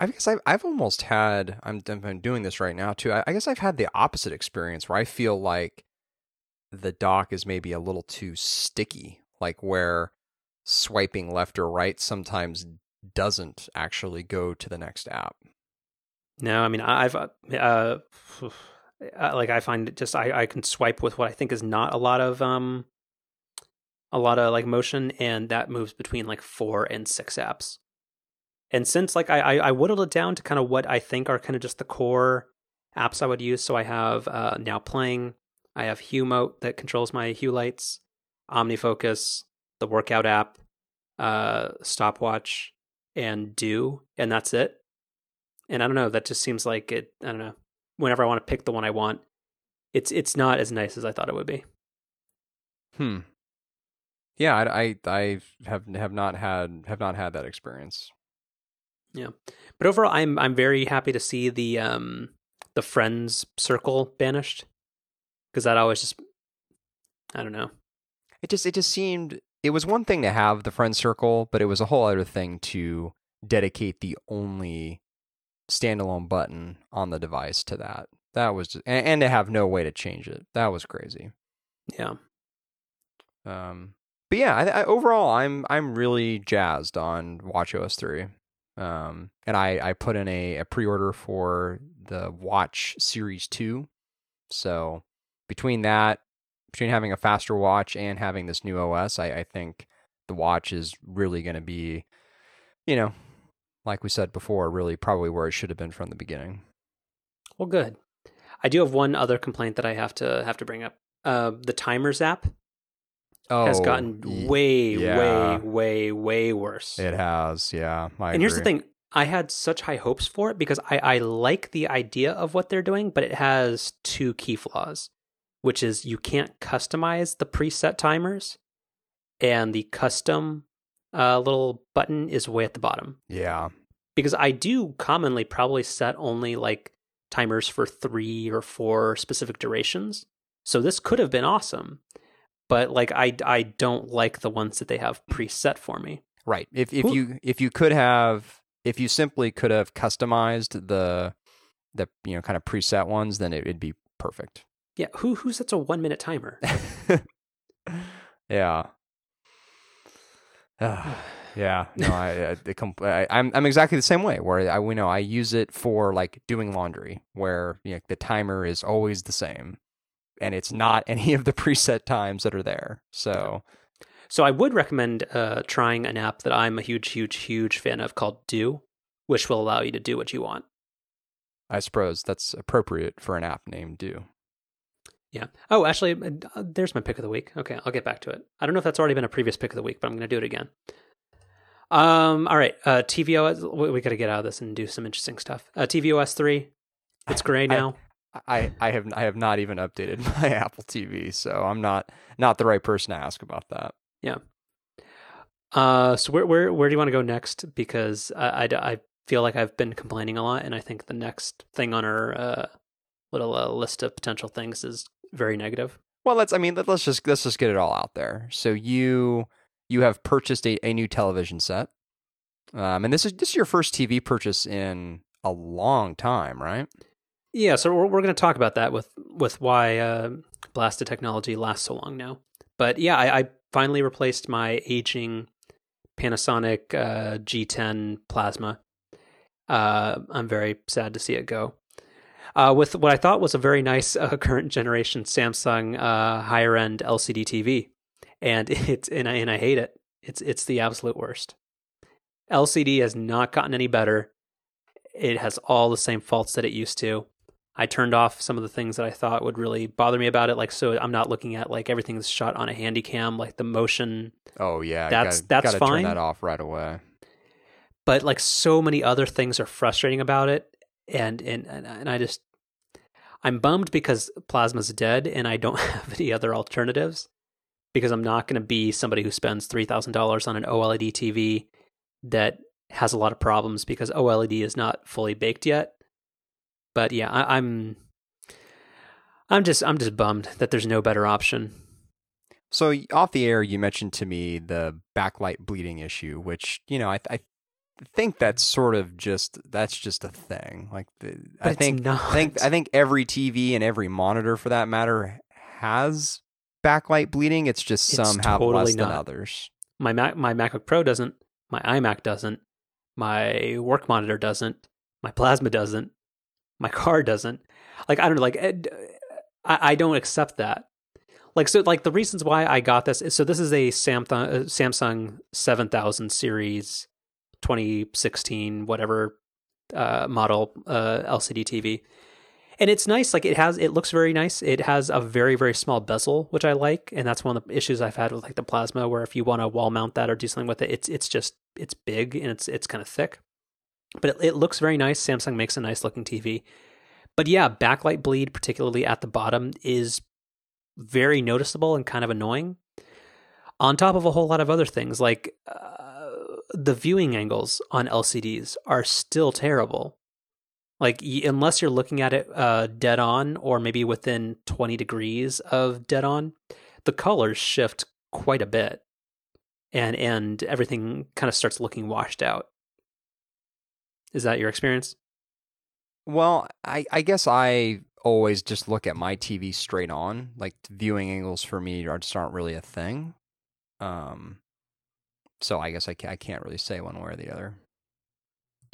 B: I guess I've, I've almost had, I'm, I'm doing this right now too. I, I guess I've had the opposite experience where I feel like the dock is maybe a little too sticky, like where swiping left or right sometimes doesn't actually go to the next app.
A: No, I mean, I've, uh, uh, [SIGHS] like, I find it just, I, I can swipe with what I think is not a lot of, um, a lot of like motion, and that moves between like four and six apps. And since like I, I, I whittled it down to kind of what I think are kind of just the core apps I would use. So I have uh, now playing, I have Hue Mote that controls my Hue lights, OmniFocus, the workout app, uh, stopwatch, and Due, and that's it. And I don't know, that just seems like it. I don't know. Whenever I want to pick the one I want, it's it's not as nice as I thought it would be.
B: Hmm. Yeah, I, I, I have have not had have not had that experience.
A: Yeah, but overall, I'm I'm very happy to see the um the friends circle banished because that always just I don't know.
B: It just it just seemed it was one thing to have the friend circle, but it was a whole other thing to dedicate the only standalone button on the device to that. That was just, and, and to have no way to change it. That was crazy.
A: Yeah,
B: Um, but yeah, I, I, overall, I'm I'm really jazzed on WatchOS three. Um, and I I put in a, a pre order for the Watch Series two. So between that, between having a faster watch and having this new OS, I, I think the watch is really going to be, you know, like we said before, really probably where it should have been from the beginning.
A: well, good. I do have one other complaint that I have to have to bring up. Uh, the timers app
B: Oh,
A: has gotten way,
B: yeah.
A: way, way, way worse.
B: It has, yeah. I
A: and here's the thing: I had such high hopes for it because I, I like the idea of what they're doing, but it has two key flaws, which is you can't customize the preset timers, and the custom uh, little button is way at the bottom.
B: Yeah,
A: Because I do commonly probably set only like timers for three or four specific durations, so this could have been awesome. but like I I don't like the ones that they have preset for me.
B: Right. If if
A: Who-
B: you if you could have if you simply could have customized the the you know kind of preset ones, then it would be perfect.
A: Yeah, who who sets a one minute timer? [LAUGHS]
B: yeah. Ah, [SIGHS] yeah. No, I, I, [LAUGHS] I I'm I'm exactly the same way. Where I we know I use it for like doing laundry, where you know, the timer is always the same, and it's not [LAUGHS] any of the preset times that are there. So
A: So I would recommend uh, trying an app that I'm a huge, huge, huge fan of called Due, which will allow you to do what you want.
B: I suppose that's appropriate for an app named Due.
A: Yeah. Oh, actually, uh, there's my pick of the week. Okay, I'll get back to it. I don't know if that's already been a previous pick of the week, but I'm going to do it again. Um. All right. Uh. TVOS. We, we got to get out of this and do some interesting stuff. Uh. TVOS three. It's gray now.
B: I, I have I have not even updated [LAUGHS] my Apple TV, so I'm not not the right person to ask about that. Yeah.
A: Uh. So where where where do you want to go next? Because I, I, I feel like I've been complaining a lot, and I think the next thing on our uh little uh, list of potential things is very negative.
B: Well, let's I mean let- let's just let's just get it all out there. So you you have purchased a, a new television set, um, and this is this is your first TV purchase in a long time, right?
A: Yeah, so we're, we're going to talk about that with with why uh, blasted technology lasts so long now. But yeah, I, I finally replaced my aging Panasonic uh, G10 plasma. Uh, I'm very sad to see it go. Uh, with what I thought was a very nice uh, current generation Samsung uh, higher end LCD TV, and [LAUGHS] it's and I, and I hate it. It's it's the absolute worst. LCD has not gotten any better. It has all the same faults that it used to. I turned off some of the things that I thought would really bother me about it. Like, so I'm not looking at like everything's shot on a handy cam, like the motion,
B: Oh yeah,
A: That's-
B: gotta,
A: that's
B: gotta turn that off right away.
A: but like so many other things are frustrating about it. And, and, and I just, I'm bummed because Plasma's dead and I don't [LAUGHS] have any other alternatives because I'm not going to be somebody who spends $3,000 on an OLED TV that has a lot of problems because OLED is not fully baked yet. But yeah, I, I'm I'm just I'm just bummed that there's no better option.
B: So off the air, you mentioned to me the backlight bleeding issue, which you know I I think that's sort of just that's just a thing. Like the, I think
A: not.
B: I think I think every TV and every monitor for that matter has backlight bleeding. It's just
A: It's
B: some have
A: totally
B: less than others.
A: my Mac my MacBook Pro doesn't, my iMac doesn't, my work monitor doesn't, my Plasma doesn't, my car doesn't. Like I don't know, like eh, I, I don't accept that. Like so, like the reasons why I got this is so this is a Samsung uh, Samsung seven thousand series, twenty sixteen whatever uh, model uh, LCD TV, and it's nice. Like it has, it looks very nice. It has a very very small bezel, which I like, and that's one of the issues I've had with like the plasma, where if you want to wall mount that or do something with it, it's it's just it's big and it's it's kind of thick, but it, it looks very nice. Samsung makes a nice looking TV, but yeah, backlight bleed, particularly at the bottom, is very noticeable and kind of annoying. On top of a whole lot of other things, like uh, the viewing angles on LCDs are still terrible. Like unless you're looking at it uh, dead on, or maybe within 20 degrees of dead on, the colors shift quite a bit, and and everything kind of starts looking washed out. Is that your experience?
B: Well, I I guess I always just look at my TV straight on. Like viewing angles for me are just aren't really a thing. Um, so I guess I ca- I can't really say one way or the other.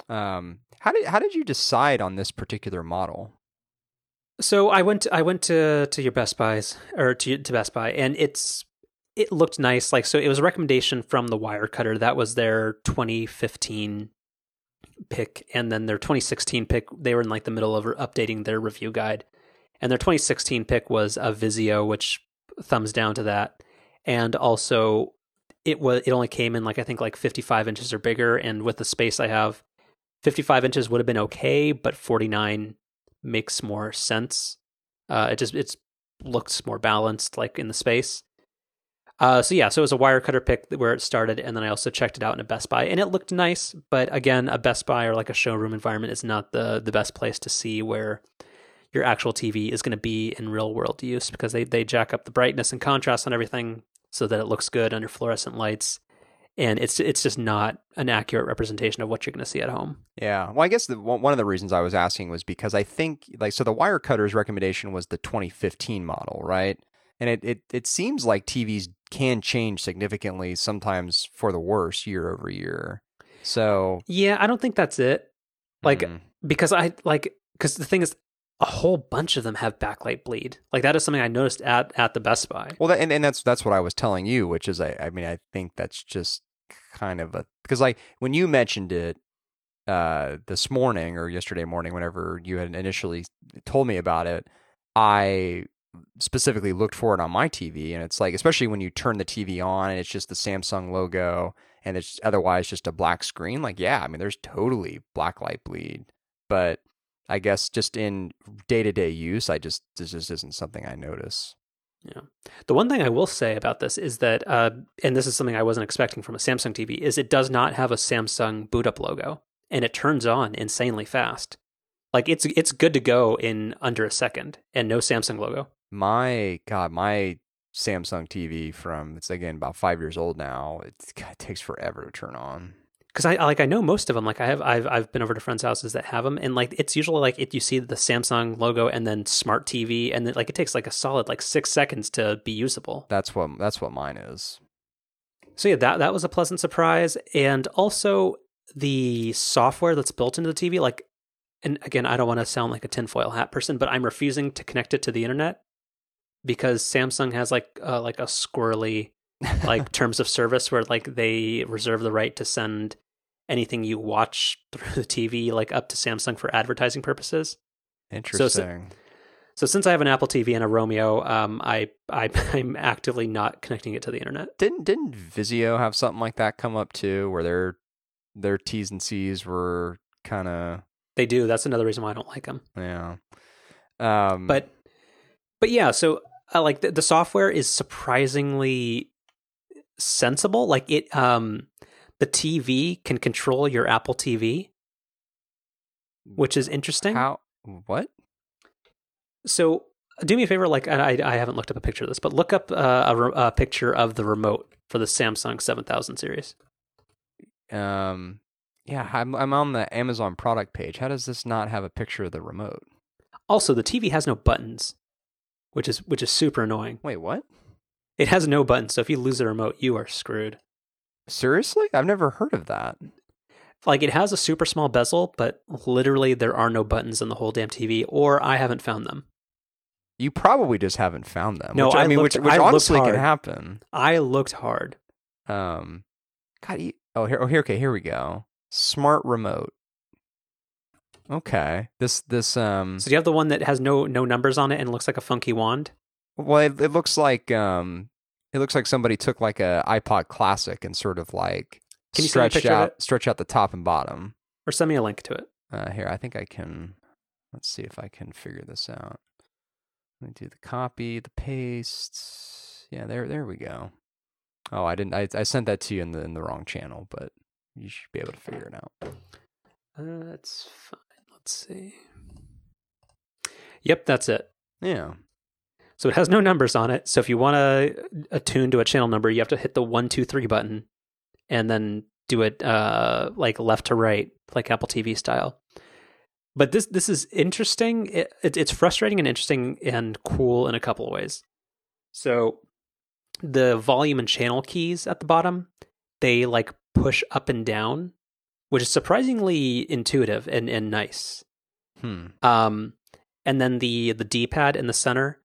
B: Um, how did how did you decide on this particular model?
A: So I went I went to to your Best Buys or to to Best Buy and it's it looked nice like so it was a recommendation from the Wirecutter that was their 2015 pick and then their 2016 pick they were in like the middle of updating their review guide and their 2016 pick was a Vizio which thumbs down to that and also it was it only came in like I think like 55 inches or bigger and with the space I have 55 inches would have been okay but 49 makes more sense. Uh, it just it's looks more balanced, like in the space. Uh, so yeah, so it was a Wirecutter pick where it started, and then I also checked it out in a Best Buy, and it looked nice. But again, a Best Buy or like a showroom environment is not the the best place to see where your actual TV is going to be in real world use because they they jack up the brightness and contrast on everything so that it looks good under fluorescent lights and it's it's just not an accurate representation of what you're going to see at home.
B: Yeah. Well, I guess the, one of the reasons I was asking was because I think like so the Wirecutter's recommendation was the 2015 model, right? And it, it it seems like TVs can change significantly sometimes for the worse year over year. So
A: Yeah, I don't think that's it. Like
B: mm,
A: because I like because the thing is a whole bunch of them have backlight bleed. Like that is something I noticed at at the Best Buy.
B: well, that, and and that's that's what I was telling you, which is I I mean I think that's just kind of a because like when you mentioned it uh this morning or yesterday morning whenever you had initially told me about it i specifically looked for it on my tv and it's like especially when you turn the tv on and it's just the samsung logo and it's otherwise just a black screen like yeah i mean there's totally backlight bleed but i guess just in day-to-day use i just this just isn't something i notice Yeah.
A: The one thing I will say about this is that, uh, and this is something I wasn't expecting from a Samsung TV, is it does not have a Samsung boot up logo, and it turns on insanely fast. Like it's it's good to go in under a second, and no Samsung logo.
B: my god my samsung tv from it's again about five years old now it, God, it takes forever to turn on
A: Because I like I know most of them. Like I have I've I've been over to friends' houses that have them, and like it's usually like it you see the Samsung logo and then Smart TV, and then like it takes like a solid like six seconds to be usable.
B: that's what that's what mine is
A: So yeah, that that was a pleasant surprise, and also the software that's built into the TV. Like, and again, I don't want to sound like a tinfoil hat person, but I'm refusing to connect it to the internet because Samsung has like uh, like a squirrely like terms of service where like they reserve the right to send anything you watch through the TV like up to Samsung for advertising purposes.
B: interesting
A: So since I have an Apple TV and a Roamio, um, I, I [LAUGHS] I'm actively not connecting it to the internet.
B: didn't didn't vizio have something like that come up too where their their t's and c's were kind of
A: They do. That's another reason why I don't like them.
B: yeah um
A: but but yeah so uh, like the, the software is surprisingly sensible? Like it um the tv can control your apple tv which is interesting.
B: How what?
A: So do me a favor like i i haven't looked up a picture of this but look up uh, a, re- a picture of the remote for the samsung 7000 series.
B: Um yeah I'm, I'm on the amazon product page. How does this not have a picture of the remote?
A: Also the tv has no buttons which is which is super annoying.
B: Wait what
A: it has no buttons so if you lose the remote you are screwed
B: seriously i've never heard of that
A: like it has a super small bezel, but literally there are no buttons in the whole damn TV, or I haven't found them.
B: You probably just haven't found them.
A: No,
B: which, I,
A: I
B: mean,
A: looked-
B: which, which
A: I
B: honestly can happen.
A: I looked hard.
B: Um, God, you, oh here, oh here, okay, here we go. Smart remote. Okay, this this um,
A: So do you have the one that has no no numbers on it and looks like a funky wand?
B: Well, it, it looks like um, it looks like somebody took like a iPod Classic and sort of like
A: Can you
B: stretched out stretch out the top and bottom.
A: Or send me a link to it.
B: Uh, here, I think I can. Let's see if I can figure this out. Let me do the copy, the paste. Yeah, there, there we go. Oh, I didn't. I, I sent that to you in the in the wrong channel, but you should be able to figure it out.
A: Uh, that's fine. Let's see. Yep, that's it.
B: Yeah.
A: So it has no numbers on it. So if you want to attune to a channel number, you have to hit the one, two, three button, and then do it uh, like left to right, like Apple TV style. But this this is interesting. It, it, it's frustrating and interesting and cool in a couple of ways. So the volume and channel keys at the bottom, they like push up and down, which is surprisingly intuitive and, and nice.
B: Hmm.
A: Um, and then the the D pad in the center,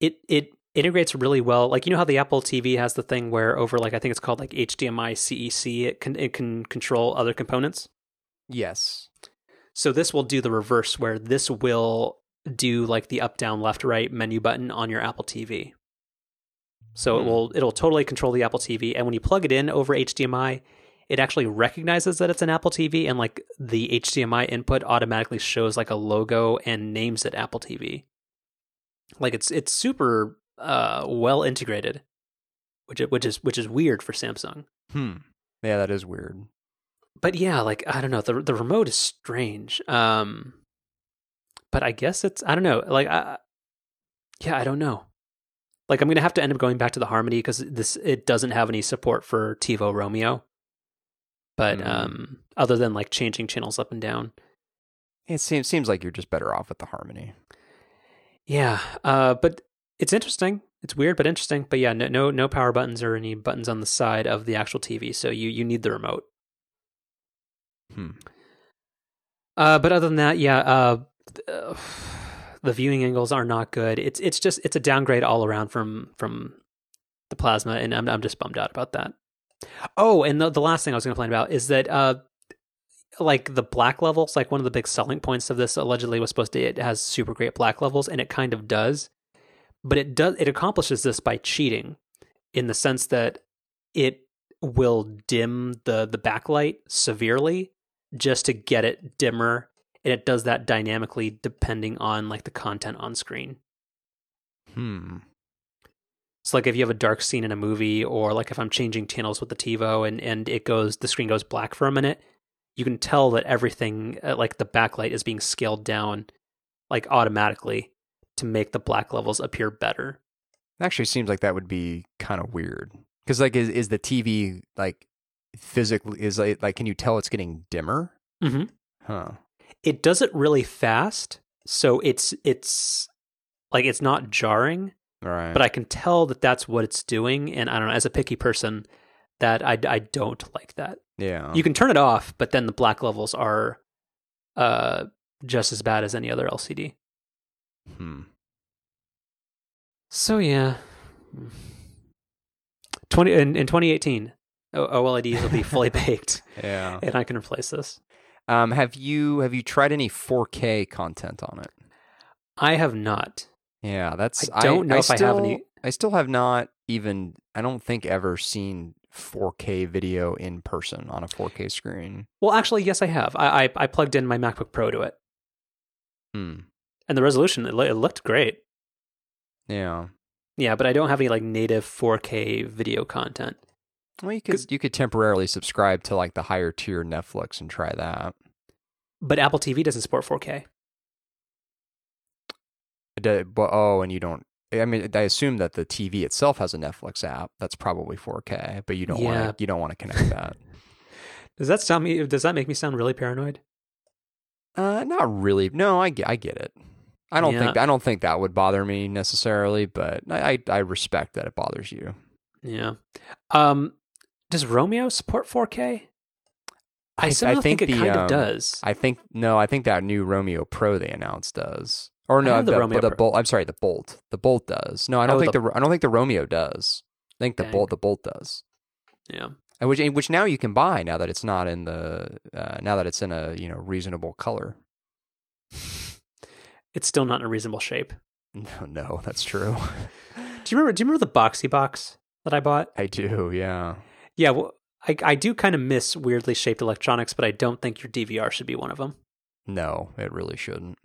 A: it it integrates really well. Like you know how the Apple TV has the thing where over like I think it's called like HDMI CEC, it can it can control other components.
B: Yes.
A: So this will do the reverse, where this will do like the up, down, left, right menu button on your Apple TV. So it
B: Hmm.
A: will it'll totally control the Apple TV, and when you plug it in over HDMI, it actually recognizes that it's an Apple TV, and like the HDMI input automatically shows like a logo and names it Apple TV. Like it's it's super uh, well integrated, which it which is which is weird for Samsung.
B: Hmm. Yeah, that is weird.
A: but yeah, like I don't know, the the remote is strange. Um, but I guess it's I don't know. Like, I, yeah, I don't know. Like, I'm gonna have to end up going back to the Harmony because this it doesn't have any support for TiVo Roamio. But
B: Mm.
A: um, other than like changing channels up and down,
B: It seems seems like you're just better off with the Harmony.
A: Yeah. Uh, but it's interesting. It's weird, but interesting. But yeah, no, no, no power buttons or any buttons on the side of the actual TV. So you you need the remote.
B: Hmm.
A: Uh, but other than that, yeah, uh, [SIGHS] the viewing angles are not good. It's it's just it's a downgrade all around from from the plasma, and I'm I'm just bummed out about that. Oh, and the the last thing I was going to complain about is that uh, like the black levels, like one of the big selling points of this allegedly was supposed to it has super great black levels, and it kind of does, but it does it accomplishes this by cheating, in the sense that it will dim the the backlight severely just to get it dimmer and it does that dynamically depending on like the content on screen
B: Hmm.
A: so like if you have a dark scene in a movie or like if i'm changing channels with the tivo and and it goes the screen goes black for a minute you can tell that everything uh, like the backlight is being scaled down like automatically to make the black levels appear better It
B: Actually, seems like that would be kind of weird. Because like, is is the TV like physically is like like can you tell it's getting dimmer?
A: mm-hmm.
B: Huh.
A: it does it really fast so it's it's like it's not jarring
B: right.
A: but I can tell that that's what it's doing. And I don't know, as a picky person, that I, I don't like that.
B: yeah.
A: You can turn it off, but then the black levels are uh, just as bad as any other LCD.
B: Hmm.
A: So yeah, twenty in, in 2018, O- OLEDs will be fully [LAUGHS] baked,
B: Yeah.
A: and I can replace this.
B: Um. Have you have you tried any 4K content on it?
A: I have not.
B: Yeah. That's
A: I don't know if I have any-
B: I still have not even. I don't think ever seen 4K video in person on a 4K screen.
A: Well, actually, yes, I have. I I, I plugged in my MacBook Pro to it,
B: Hmm.
A: and the resolution it, it looked great.
B: Yeah.
A: Yeah, but I don't have any like native 4K video content.
B: Well, you could you could temporarily subscribe to like the higher tier Netflix and try that.
A: But Apple TV doesn't support 4K.
B: D- But oh, and you don't. I mean, I assume that the TV itself has a Netflix app that's probably 4K, but you don't
A: Yeah.
B: want to. You don't want to connect that. [LAUGHS]
A: Does that sound me? Does that make me sound really paranoid?
B: uh, not really. No, I get. I get it. I don't
A: Yeah.
B: think. I don't think that would bother me necessarily, but I, I, I respect that it bothers you.
A: Yeah. Um, does Roamio support 4K? I,
B: I
A: somehow think,
B: think
A: it
B: the,
A: kind
B: um,
A: of does.
B: I think no. I think that new Roamio Pro they announced does. Or no,
A: the
B: the, Roamio the Bolt. I'm sorry, the Bolt. The Bolt does. No, I don't
A: Oh,
B: think
A: the-
B: the, I don't think the Roamio does. I think the
A: Dang.
B: Bolt. The Bolt does.
A: yeah.
B: And which which now you can buy now that it's not in the uh, now that it's in a you know reasonable color. [LAUGHS]
A: It's still not in a reasonable shape. [LAUGHS]
B: No, no, that's true. [LAUGHS]
A: Do you remember? Do you remember the Boxy box that I bought?
B: I do, yeah.
A: Yeah. Well, I I do kind of miss weirdly shaped electronics, but I don't think your DVR should be one of them.
B: No, it really shouldn't.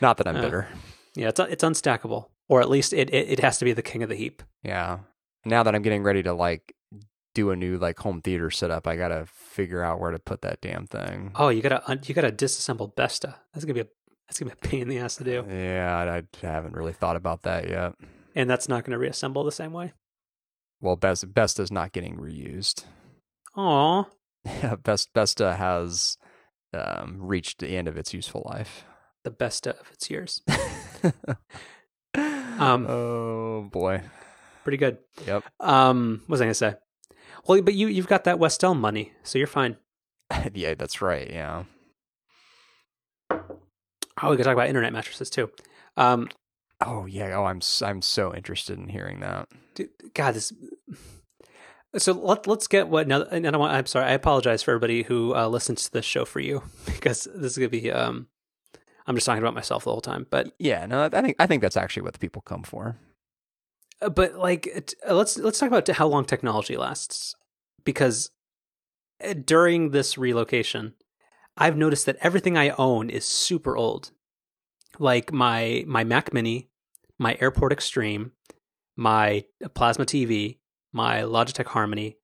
B: Not that I'm
A: Uh,
B: bitter.
A: Yeah, it's it's unstackable, or at least it, it it has to be the king of the heap.
B: Yeah. Now that I'm getting ready to like do a new like home theater setup, I gotta figure out where to put that damn thing.
A: Oh, you gotta un- you gotta disassemble Besta. That's gonna be a that's gonna be a pain in the ass to do,
B: Yeah, I, I haven't really thought about that yet.
A: and that's not gonna reassemble the same way.
B: Well, Best Besta's not getting reused.
A: Aw. [LAUGHS]
B: Yeah, Best Besta has um, reached the end of its useful life.
A: The best of its years. [LAUGHS] Um,
B: oh boy.
A: Pretty good.
B: Yep.
A: Um, what was I gonna say? Well, but you you've got that West Elm money, so you're fine. [LAUGHS]
B: yeah, that's right. Yeah.
A: Oh, we could talk about internet mattresses too. Um,
B: Oh yeah. Oh, I'm I'm so interested in hearing that.
A: dude, God, this. [SIGHS] So let let's get what now. And I want, I'm sorry. I apologize for everybody who uh, listens to this show for you [LAUGHS] because this is gonna be. Um, I'm just talking about myself the whole time, but
B: Yeah. No, I think I think that's actually what the people come for.
A: Uh, but like uh, let's let's talk about how long technology lasts because uh, during this relocation i've noticed that everything i own is super old like my my mac mini my airport extreme my plasma tv my logitech harmony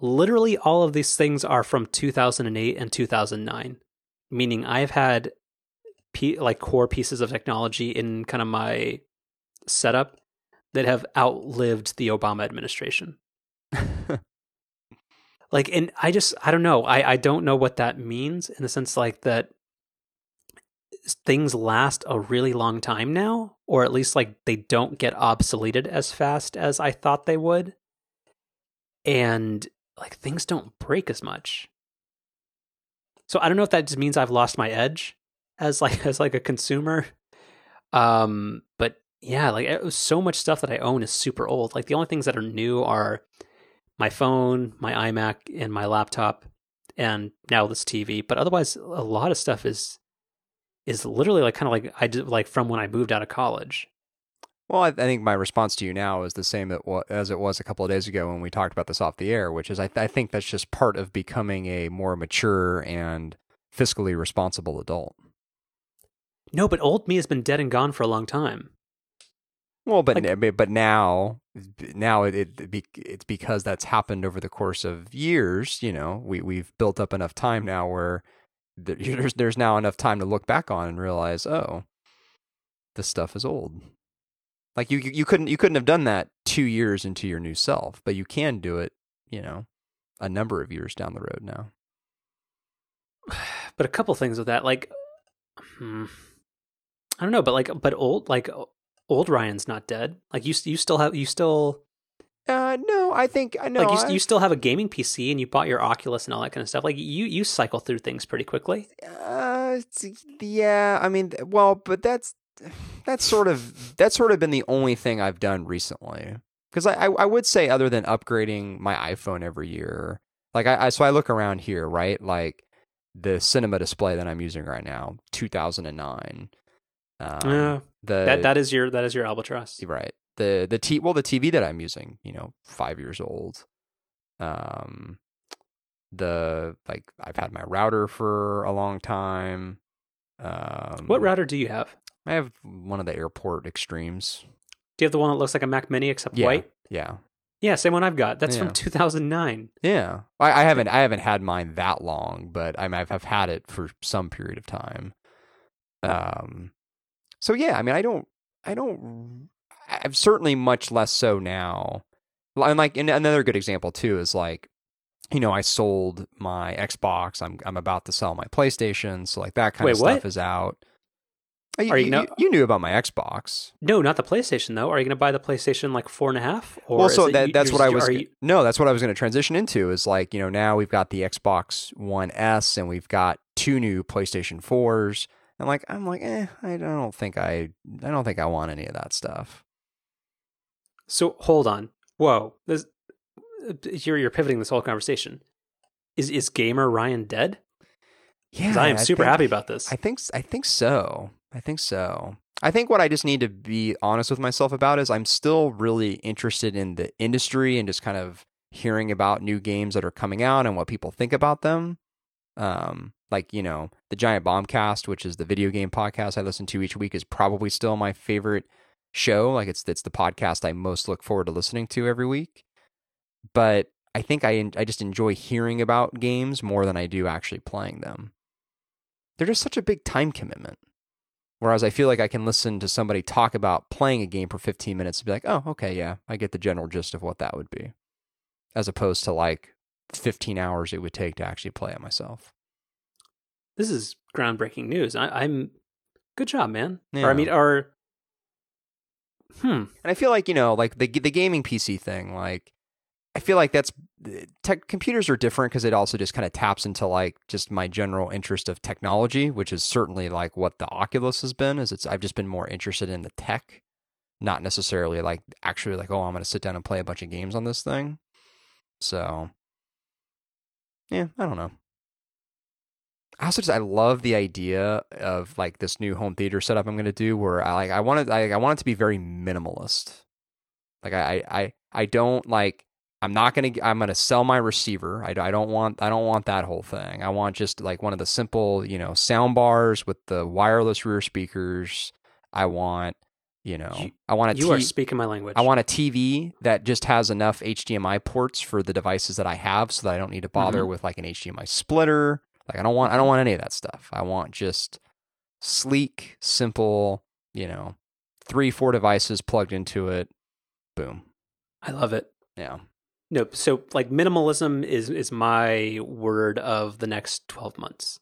A: literally all of these things are from 2008 and 2009 meaning i've had pe- like core pieces of technology in kind of my setup that have outlived the Obama administration. [LAUGHS] like and I just I don't know. I I don't know what that means in the sense like that things last a really long time now or at least like they don't get obsoleted as fast as I thought they would. And like things don't break as much. So I don't know if that just means I've lost my edge as like [LAUGHS] as like a consumer. Um but yeah, like so much stuff that I own is super old. Like the only things that are new are my phone, my iMac, and my laptop, and now this TV. But otherwise, a lot of stuff is is literally like kind of like I did like from when I moved out of college.
B: Well, I, think my response to you now is the same as it was a couple of days ago when we talked about this off the air, which is I, I think that's just part of becoming a more mature and fiscally responsible adult.
A: No, but old me has been dead and gone for a long time.
B: Well, but like, but now now it, it it's because that's happened over the course of years. You know, we we've built up enough time now where [LAUGHS] there's there's now enough time to look back on and realize, oh, this stuff is old. Like you you couldn't you couldn't have done that two years into your new self, but you can do it. You know, a number of years down the road now. [SIGHS]
A: But a couple things with that, like, hmm, I don't know, but like, but old like old Ryan's not dead. Like you, you still have you still.
B: Uh, no, I think I know.
A: Like you,
B: I,
A: you still have a gaming PC and you bought your Oculus and all that kind of stuff. Like you, you cycle through things pretty quickly.
B: Uh, yeah. I mean, well, but that's that's sort of that's sort of been the only thing I've done recently. Because I, I, I would say other than upgrading my iPhone every year, like I, I so I look around here, right? Like the cinema display that I'm using right now, 2009.
A: Um, yeah, the that that is your that is your albatross,
B: right? The the t well the TV that I'm using, you know, five years old. Um, the like I've had my router for a long time.
A: Um, what router do you have?
B: I have one of the airport extremes.
A: Do you have the one that looks like a Mac Mini except
B: yeah,
A: white?
B: Yeah.
A: Yeah, same one I've got. That's yeah. from 2009.
B: Yeah, I, I, haven't I haven't had mine that long, but I I've, I've had it for some period of time. Um, so yeah, I mean, I don't, I don't, I'm certainly much less so now. And like, and another good example too is like, you know, I sold my Xbox. I'm I'm about to sell my PlayStation, so like that kind
A: Wait,
B: of stuff is out.
A: Uh, are you, you,
B: you, you, knew about my Xbox?
A: No, not the PlayStation though. Are you going to buy the PlayStation like four and a half?
B: Or well, so that, that's what I was. No, that's what I was going to transition into. Is like you know now we've got the Xbox One S and we've got two new PlayStation fours. And like I'm like, eh, I don't think I I don't think I want any of that stuff.
A: So hold on. Whoa. This you're you're pivoting this whole conversation. Is is gamer Ryan dead?
B: Yeah,
A: I am super
B: I think,
A: happy about this.
B: I think I think so. I think so. I think what I just need to be honest with myself about is I'm still really interested in the industry and just kind of hearing about new games that are coming out and what people think about them. Um, like you know the giant bombcast which is the video game podcast i listen to each week is probably still my favorite show. Like it's it's the podcast i most look forward to listening to every week. But i think i i just enjoy hearing about games more than i do actually playing them. They're just such a big time commitment. Whereas i feel like i can listen to somebody talk about playing a game for 15 minutes and be like oh okay yeah i get the general gist of what that would be. As opposed to like 15 hours it would take to actually play it myself
A: this is groundbreaking news. I, am good job, man.
B: Yeah.
A: Or I mean, or hmm.
B: And I feel like you know, like the the gaming PC thing, like I feel like that's tech computers are different because it also just kind of taps into like just my general interest of technology, which is certainly like what the Oculus has been. Is it's I've just been more interested in the tech, not necessarily like actually like oh I'm going to sit down and play a bunch of games on this thing. So yeah, I don't know. I also just I love the idea of like this new home theater setup I'm gonna do where I like I want it I, I want it to be very minimalist. Like I I I don't like I'm not gonna I'm gonna sell my receiver. I, I don't want I don't want that whole thing. I want just like one of the simple you know sound bars with the wireless rear speakers. I want you know I want a
A: you t- are speaking my language.
B: I want a TV that just has enough HDMI ports for the devices that I have, so that I don't need to bother mm-hmm. with like an HDMI splitter like I don't want I don't want any of that stuff. I want just sleek, simple, you know, three, four devices plugged into it. Boom.
A: I love it.
B: Yeah.
A: No, so like minimalism is is my word of the next twelve months.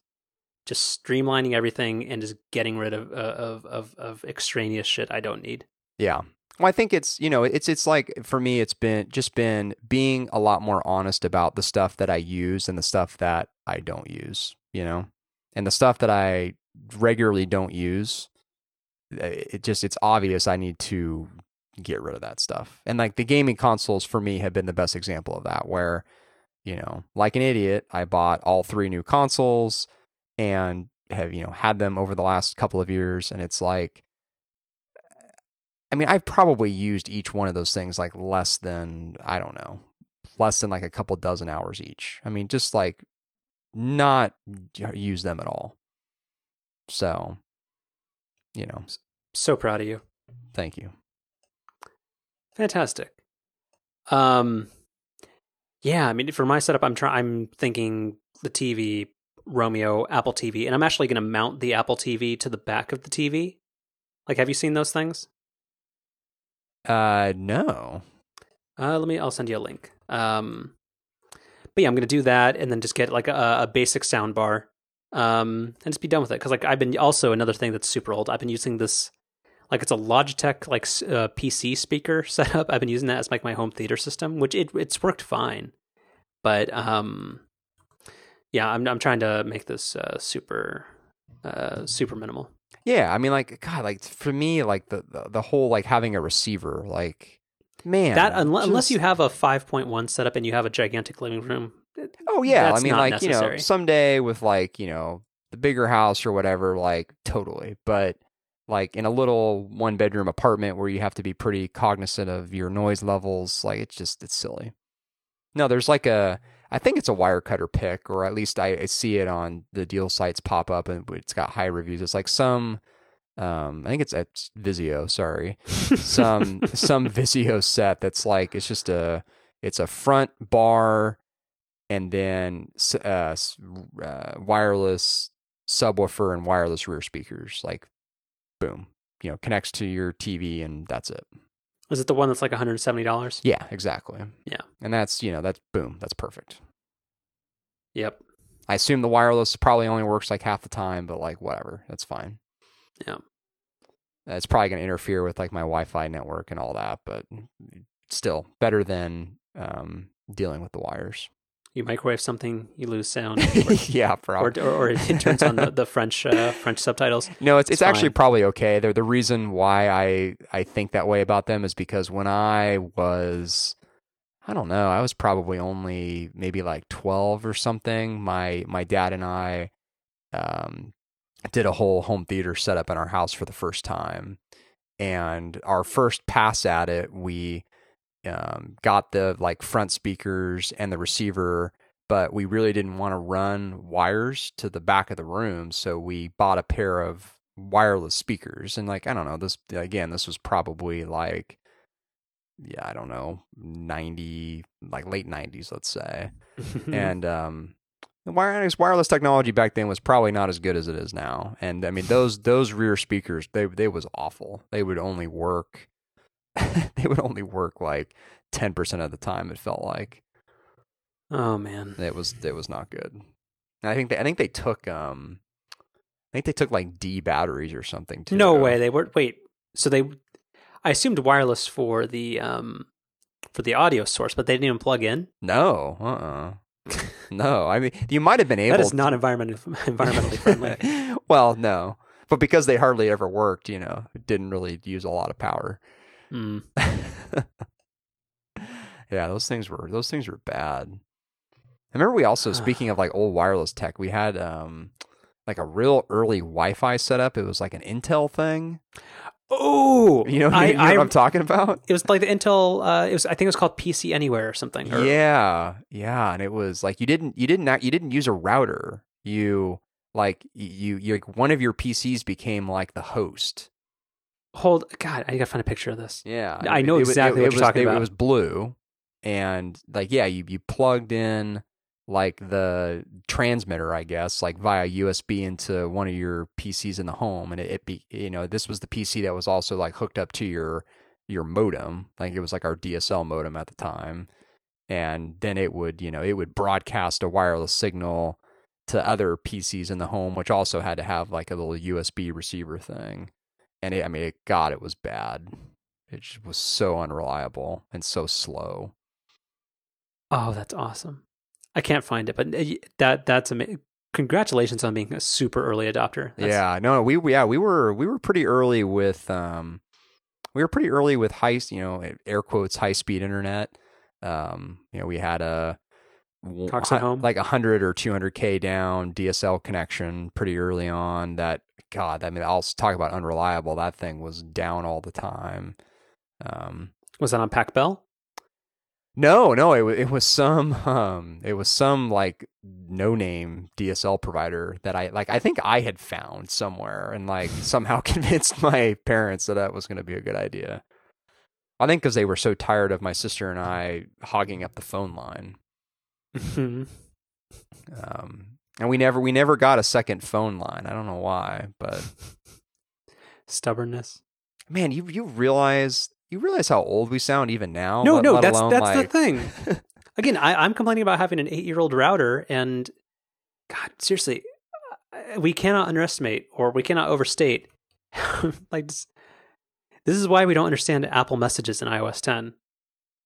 A: Just streamlining everything and just getting rid of uh, of of, of extraneous shit I don't need.
B: Yeah. Well, I think it's you know it's it's like for me it's been just been being a lot more honest about the stuff that I use and the stuff that I don't use. You know, and the stuff that I regularly don't use, eh, it just it's obvious I need to get rid of that stuff. And like the gaming consoles for me have been the best example of that, where you know, like an idiot, I bought all three new consoles and have you know had them over the last couple of years, and it's like I mean, I've probably used each one of those things like less than, I don't know, less than like a couple dozen hours each. I mean, just like not use them at all. So, you know,
A: So proud of you.
B: thank you.
A: Fantastic. Um yeah, I mean for my setup I'm trying I'm thinking the TiVo Roamio Apple TV and I'm actually going to mount the Apple TV to the back of the TV. Like have you seen those things?
B: Uh, no.
A: Uh, let me. I'll send you a link. Um, but yeah, I'm gonna do that, and then just get like a, a basic sound bar, um, and just be done with it. Because like I've been also another thing that's super old. I've been using this, like it's a Logitech like uh, PC speaker [LAUGHS] setup. I've been using that as like my home theater system, which it it's worked fine. But um, yeah, I'm I'm trying to make this uh, super uh, super minimal.
B: Yeah, I mean, like God, like for me, like the the, the whole like having a receiver, like man,
A: that unless, unless you have a 5.1 setup and you have a gigantic living room.
B: Eh, oh yeah, I mean, like you know, someday with like you know the bigger house or whatever, like totally. But like in a little one bedroom apartment where you have to be pretty cognizant of your noise levels, like it's just it's silly. No, there's like a I think it's a Wirecutter pick, or at least I, I see it on the deal sites pop up, and it's got high reviews. It's like some, um, I think it's at Vizio. Sorry, some [LAUGHS] some Vizio set that's like it's just a it's a front bar and then uh, uh, wireless subwoofer and wireless rear speakers. Like, boom, you know, connects to your TV and that's it.
A: Is it the one that's like $170?
B: Yeah, exactly.
A: Yeah.
B: and that's you know that's boom, that's perfect.
A: Yep.
B: I assume the wireless probably only works like half the time, but like whatever, that's fine.
A: Yeah.
B: It's probably going to interfere with like my Wi-Fi network and all that, but still better than um, dealing with the wires.
A: You microwave something, you lose sound, [LAUGHS]
B: yeah,
A: or,
B: probably.
A: or, or it turns on the, the French uh, French subtitles. [LAUGHS]
B: No, it's
A: It's
B: it's actually probably okay. They're the reason why I I think that way about them is because when I was I don't know, I was probably only maybe like 12 or something. My my dad and I um did a whole home theater setup in our house for the first time. And our first pass at it, we um, got the like front speakers and the receiver, but we really didn't want to run wires to the back of the room, so we bought a pair of wireless speakers. And like I don't know, this again, this was probably like yeah, I don't know, ninety like late nineties, let's say. [LAUGHS] and um, the wireless wireless technology back then was probably not as good as it is now. And I mean those those rear speakers, they they was awful. They would only work. [LAUGHS] they would only work like ten percent of the time. It felt like
A: oh man,
B: it was it was not good. And I think they I think they took um I think they took like D batteries or something too.
A: no way they were. Wait, so they? I assumed wireless for the um for the audio source, but they didn't even plug in.
B: No, uh, uh [LAUGHS] no. I mean, you might have been able.
A: That is not environment [LAUGHS] environmentally friendly.
B: well, no, but because they hardly ever worked, you know, it didn't really use a lot of power.
A: Mm. [LAUGHS]
B: yeah, those things were those things were bad. I remember we also speaking [SIGHS] of like old wireless tech, we had um like a real early Wi-Fi setup. It was like an Intel thing.
A: Oh,
B: You know, [LAUGHS]
A: I,
B: you know
A: I,
B: what I'm talking about?
A: it was like the Intel. Uh, it was I think it was called PC Anywhere or something. Or,
B: Yeah, yeah, and it was like you didn't you didn't act, you didn't use a router. You like you you like one of your PCs became like the host.
A: Hold, God, I gotta find a picture of this.
B: Yeah,
A: I know
B: was-
A: exactly what
B: it
A: you're
B: was,
A: talking
B: it,
A: about.
B: It was blue, and like yeah, you you plugged in like the transmitter, I guess, like via USB into one of your PCs in the home, and it, it be you know this was the PC that was also like hooked up to your your modem, like it was like our DSL modem at the time, and then it would you know it would broadcast a wireless signal to other PCs in the home, which also had to have like a little USB receiver thing, and it, I mean, it, God, it was bad. It just was so unreliable and so slow.
A: Oh, that's awesome. I can't find it, but uh, that that's amazing. Congratulations on being a super early adopter. That's,
B: yeah, no, we yeah we were we were pretty early with um we were pretty early with high you know air quotes high speed internet. Um, you know we had a
A: Cox at home?
B: like a hundred or two hundred k down DSL connection pretty early on. That God, I mean, I'll talk about unreliable. That thing was down all the time. Um,
A: Was that on Pac Bell?
B: no, no, it was it was some um it was some like no name DSL provider that I like I think I had found somewhere and like [LAUGHS] somehow [LAUGHS] convinced my parents that that was going to be a good idea. I think because they were so tired of my sister and I hogging up the phone line.
A: Mhm.
B: Um, and we never we never got a second phone line. I don't know why, but [LAUGHS]
A: Stubbornness.
B: man, you you realize you realize how old we sound even now.
A: No,
B: let-
A: no,
B: let
A: that's that's
B: like,
A: the thing. [LAUGHS] Again, I, I'm complaining about having an eight year old router, and God, seriously, we cannot underestimate or we cannot overstate. [LAUGHS] like this, this is why we don't understand Apple messages in iOS 10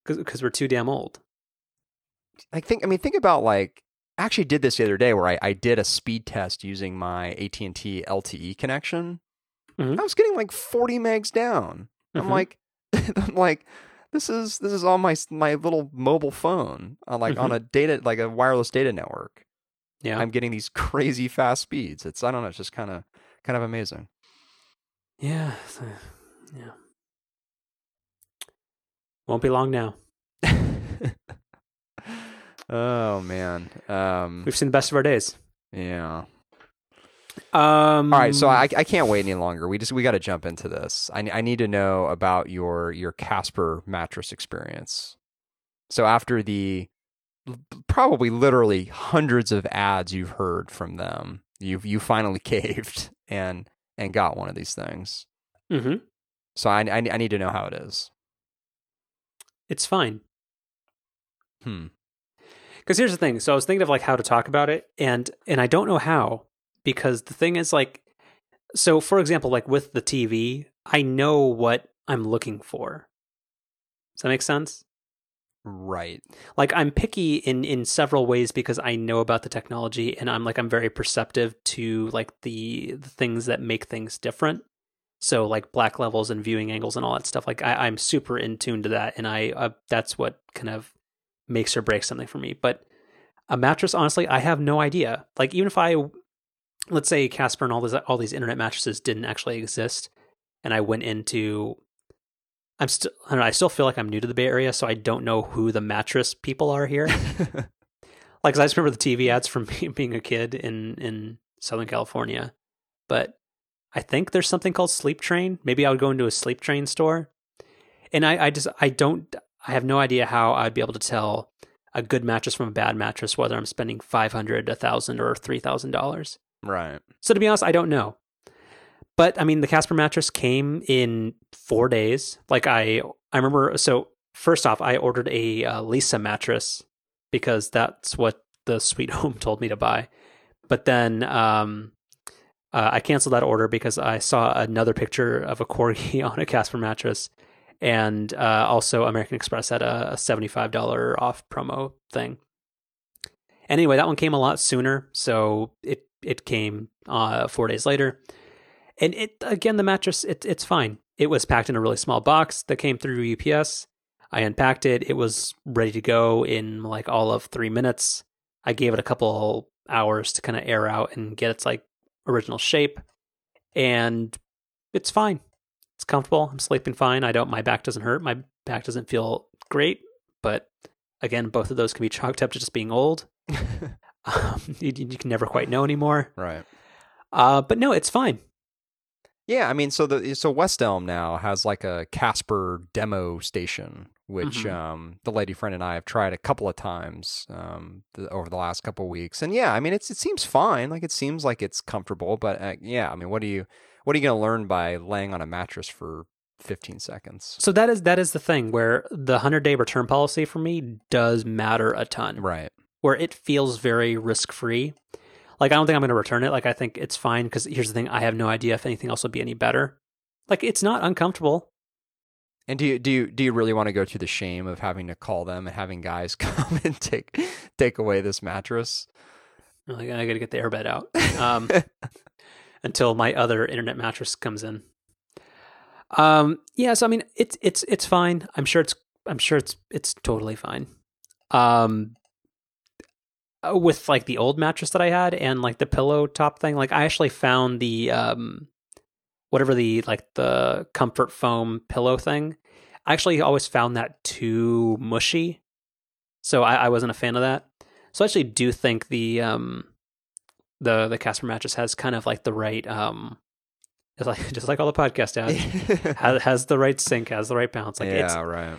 A: because we're too damn old.
B: like think I mean think about like I actually did this the other day where I, I did a speed test using my AT&T LTE connection.
A: Mhm.
B: I was getting like 40 megs down. I'm
A: Mhm.
B: like [LAUGHS] I'm like this is this is on my my little mobile phone on like on a data like a wireless data network.
A: Yeah,
B: I'm getting these [LAUGHS] crazy fast speeds. It's I don't know, it's just kind of kind of amazing.
A: yeah, yeah. Won't be long now.
B: Oh man. Um
A: We've seen the best of our days.
B: yeah.
A: Um,
B: All right, so I, I can't wait any longer. We just we got to jump into this. I, I need to know about your your Casper mattress experience. So after the probably literally hundreds of ads you've heard from them, you you finally [LAUGHS] caved and and got one of these things.
A: hmm
B: So I, I I need to know how it is.
A: it's fine.
B: Hmm.
A: Because here's the thing. So I was thinking of like how to talk about it, and and I don't know how because the thing is like, so for example, like with the TV, I know what I'm looking for. Does that make sense?
B: Right.
A: Like I'm picky in in several ways because I know about the technology, and I'm like I'm very perceptive to like the, the things that make things different. So like black levels and viewing angles and all that stuff. Like I, I'm super in tune to that, and I uh, that's what kind of makes or breaks something for me. But a mattress, honestly, I have no idea. Like even if I, let's say Casper and all these all these internet mattresses didn't actually exist, and I went into, I'm still I, know, I still feel like I'm new to the Bay Area, so I don't know who the mattress people are here. [LAUGHS] like 'cause I just remember the TV ads from [LAUGHS] being, being a kid in in Southern California, but I think there's something called Sleep Train. Maybe I would go into a Sleep Train store, and I I just I don't I have no idea how I'd be able to tell a good mattress from a bad mattress whether I'm spending five hundred, a thousand, or three thousand dollars.
B: right.
A: So to be honest, I don't know. But I mean, the Casper mattress came in four days. Like I, I remember. So first off, I ordered a uh, Leesa mattress because that's what the Sweet [LAUGHS] Home told me to buy. But then um, uh, I canceled that order because I saw another picture of a corgi [LAUGHS] on a Casper mattress, and uh, also American Express had a, a seventy-five dollar off promo thing. Anyway, that one came a lot sooner, so it it came uh, four days later, and it again the mattress it, it's fine. It was packed in a really small box that came through UPS. I unpacked it. It was ready to go in like all of three minutes. I gave it a couple hours to kind of air out and get its like original shape, and it's fine. It's comfortable. I'm sleeping fine. I don't. My back doesn't hurt. My back doesn't feel great, but again, both of those can be chalked up to just being old. [LAUGHS] Um, you, you can never quite know anymore.
B: right.
A: Uh, but no, it's fine.
B: Yeah, I mean, so the so West Elm now has like a Casper demo station which
A: Mhm.
B: um, the lady friend and I have tried a couple of times um, the, over the last couple of weeks. And yeah, I mean, it's it seems fine. Like it seems like it's comfortable, but uh, yeah, I mean, what do you what are you going to learn by laying on a mattress for 15 seconds?
A: So that is that is the thing where the 100-day return policy for me does matter a ton.
B: Right.
A: Where it feels very risk-free. Like I don't think I'm going to return it. Like I think it's fine because here's the thing: I have no idea if anything else will be any better. Like it's not uncomfortable.
B: And do you do you do you really want to go through the shame of having to call them and having guys [LAUGHS] come and take take away this mattress?
A: Like I got to get the airbed out [LAUGHS] um, until my other internet mattress comes in. Um, yeah, so I mean, it's it's it's fine. I'm sure it's I'm sure it's it's totally fine. Um, uh, with like the old mattress that I had and like the pillow top thing, like I actually found the um, whatever the like the comfort foam pillow thing. I actually always found that too mushy, so I, I wasn't a fan of that. So I actually do think the um the the Casper mattress has kind of like the right um it's like [LAUGHS] just like all the podcast ads has, [LAUGHS] has the right sink, has the right bounce. Like
B: yeah,
A: it's
B: right.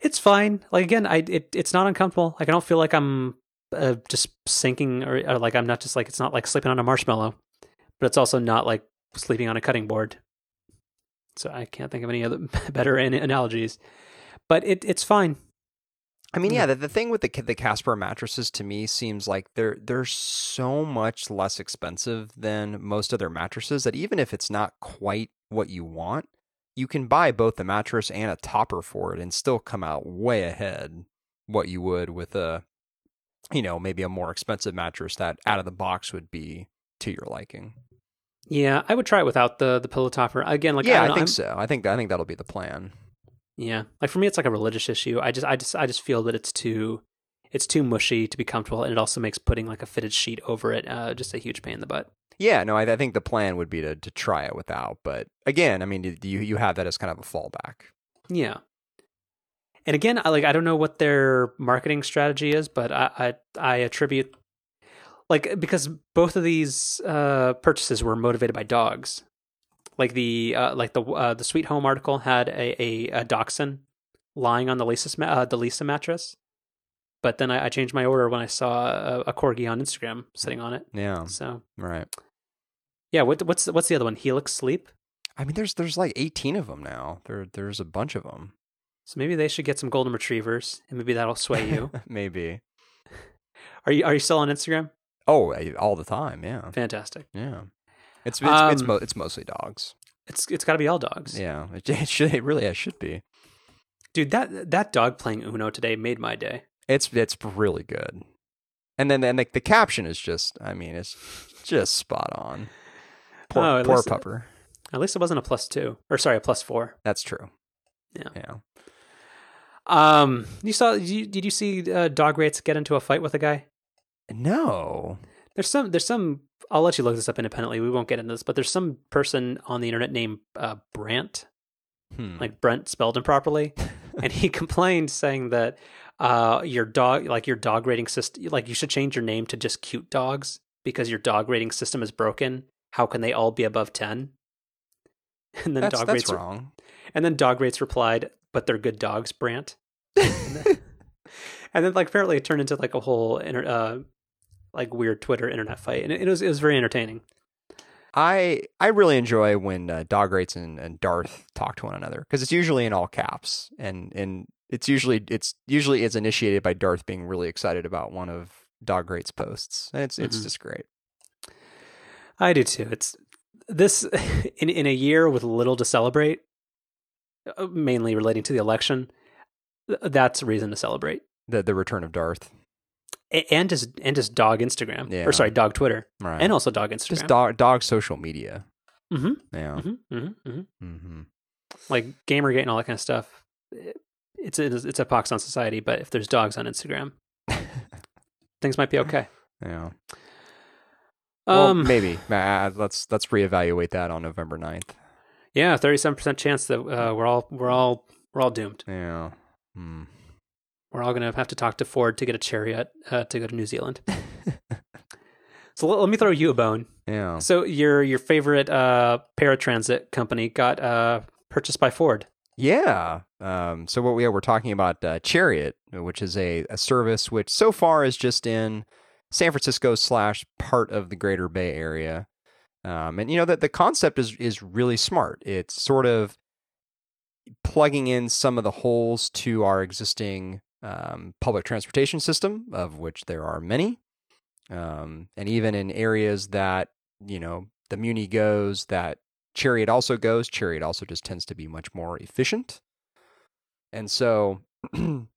A: it's fine. Like again, I it it's not uncomfortable. Like I don't feel like I'm uh, just sinking or, or like I'm not just like it's not like sleeping on a marshmallow, but it's also not like sleeping on a cutting board. So I can't think of any other [LAUGHS] better analogies. But it it's fine.
B: I mean, yeah, mm-hmm. the, the thing with the the Casper mattresses to me seems like they're they're so much less expensive than most other mattresses that even if it's not quite what you want, you can buy both the mattress and a topper for it and still come out way ahead what you would with a you know, maybe a more expensive mattress that out of the box would be to your liking.
A: Yeah, I would try it without the the pillow topper. Again, like
B: yeah,
A: I,
B: I, think
A: I'm-
B: so. I think I think that'll be the plan.
A: Yeah, like for me, it's like a religious issue. I just, I just, I just feel that it's too, it's too mushy to be comfortable, and it also makes putting like a fitted sheet over it uh, just a huge pain in the butt.
B: Yeah, no, I, I think the plan would be to to try it without, but again, I mean, you you have that as kind of a fallback.
A: Yeah, and again, I like I don't know what their marketing strategy is, but I, I, I attribute like because both of these uh, purchases were motivated by dogs. Like the uh, like the uh, the Sweet Home article had a a, a dachshund lying on the Leesa uh, the Leesa mattress, but then I, I changed my order when I saw a, a corgi on Instagram sitting on it.
B: Yeah,
A: So
B: right.
A: yeah, what, what's what's the other one? Helix Sleep.
B: I mean, there's there's like 18 of them now. There there's a bunch of them.
A: So maybe they should get some golden retrievers, and maybe that'll sway you. [LAUGHS]
B: Maybe.
A: are you are you still on Instagram?
B: Oh, all the time. Yeah,
A: Fantastic.
B: yeah. It's it's it's,
A: Um,
B: mo- it's mostly dogs.
A: It's it's got to be all dogs.
B: Yeah, it, [LAUGHS] it should it really it should be.
A: Dude, that that dog playing Uno today made my day.
B: It's it's really good. And then and the, the caption is just I mean it's just spot on. Poor
A: Oh,
B: poor
A: least-
B: pupper.
A: At least it wasn't a plus two, or sorry, a plus four.
B: That's true.
A: Yeah.
B: Yeah.
A: Um, you saw? Did you, did you see uh, dog rates get into a fight with a guy?
B: No.
A: There's some. There's some. I'll let you look this up independently. We won't get into this, but there's some person on the internet named uh, Brant,
B: Hmm.
A: like Brent spelled improperly, and he [LAUGHS] complained saying that uh, your dog, like your dog rating system, like you should change your name to just cute dogs because your dog rating system is broken. How can they all be above ten? And then
B: that's
A: dog
B: that's
A: rates,
B: wrong.
A: and then dog rates replied, "But they're good dogs, Brant." [LAUGHS] and then like apparently it turned into like a whole inter- uh, like weird Twitter internet fight, and it, it was it was very entertaining.
B: I I really enjoy when uh, Dog Rates and, and Darth talk to one another because it's usually in all caps and and it's usually it's usually it's initiated by Darth being really excited about one of Dog Rates posts and it's it's
A: Mhm.
B: just great.
A: I do too. It's this [LAUGHS] in in a year with little to celebrate, uh, mainly relating to the election. That's a reason to celebrate,
B: The the return of Darth,
A: and his and his dog Instagram,
B: Yeah.
A: or sorry, dog Twitter,
B: right?
A: and also dog Instagram.
B: just dog dog social media.
A: Mhm.
B: Yeah.
A: hmm hmm hmm
B: hmm
A: like Gamergate and all that kind of stuff. It's a, it's a pox on society, but if there's dogs on Instagram, [LAUGHS] things might be okay.
B: Yeah. Well,
A: Um,
B: maybe. Uh, let's let's reevaluate that on November 9th.
A: yeah, thirty-seven percent chance that uh, we're all we're all we're all doomed.
B: Yeah. Hmm.
A: We're all gonna have to talk to Ford to get a chariot uh, to go to New Zealand. [LAUGHS] so let, let me throw you a bone.
B: Yeah.
A: So your your favorite uh, paratransit company got uh, purchased by Ford.
B: Yeah. Um, so what we are, we're talking about uh, Chariot, which is a, a service which so far is just in San Francisco slash part of the Greater Bay Area. Um, and you know that the concept is is really smart. It's sort of plugging in some of the holes to our existing um, public transportation system, of which there are many, um, and even in areas that you know the Muni goes, that Chariot also goes. Chariot also just tends to be much more efficient, and so. [CLEARS THROAT] and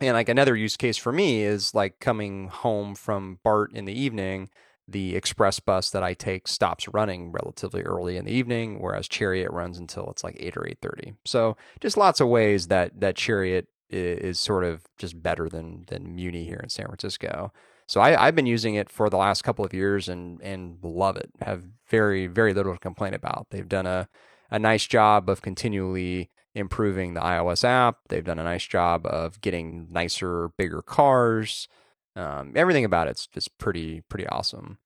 B: like another use case for me is like coming home from BART in the evening the express bus that I take stops running relatively early in the evening, whereas Chariot runs until it's like eight or eight thirty. So just lots of ways that that Chariot is, sort of just better than than Muni here in San Francisco. So I, have been using it for the last couple of years and and love it. Have very very little to complain about. They've done a a nice job of continually improving the iOS app. They've done a nice job of getting nicer, bigger cars. Um, everything about it's just pretty pretty awesome.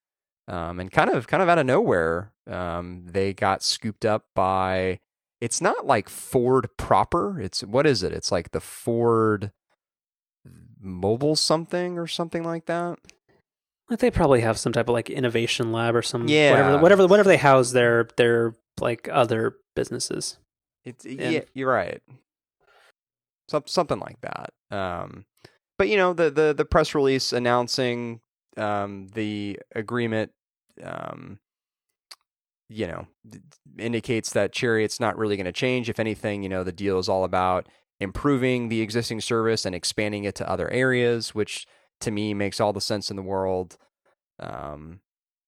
B: Um, and kind of kind of out of nowhere, um, they got scooped up by. It's not like Ford proper. It's what is it? It's like the Ford mobile something or something like that.
A: Like They probably have some type of like innovation lab or some
B: yeah
A: whatever whatever whatever they house their their like other businesses.
B: It's yeah, you're right. Some, something like that. Um, but you know the the the press release announcing um, the agreement, um, you know, indicates that Chariot's not really going to change. If anything, you know, the deal is all about improving the existing service and expanding it to other areas, which to me makes all the sense in the world. Um,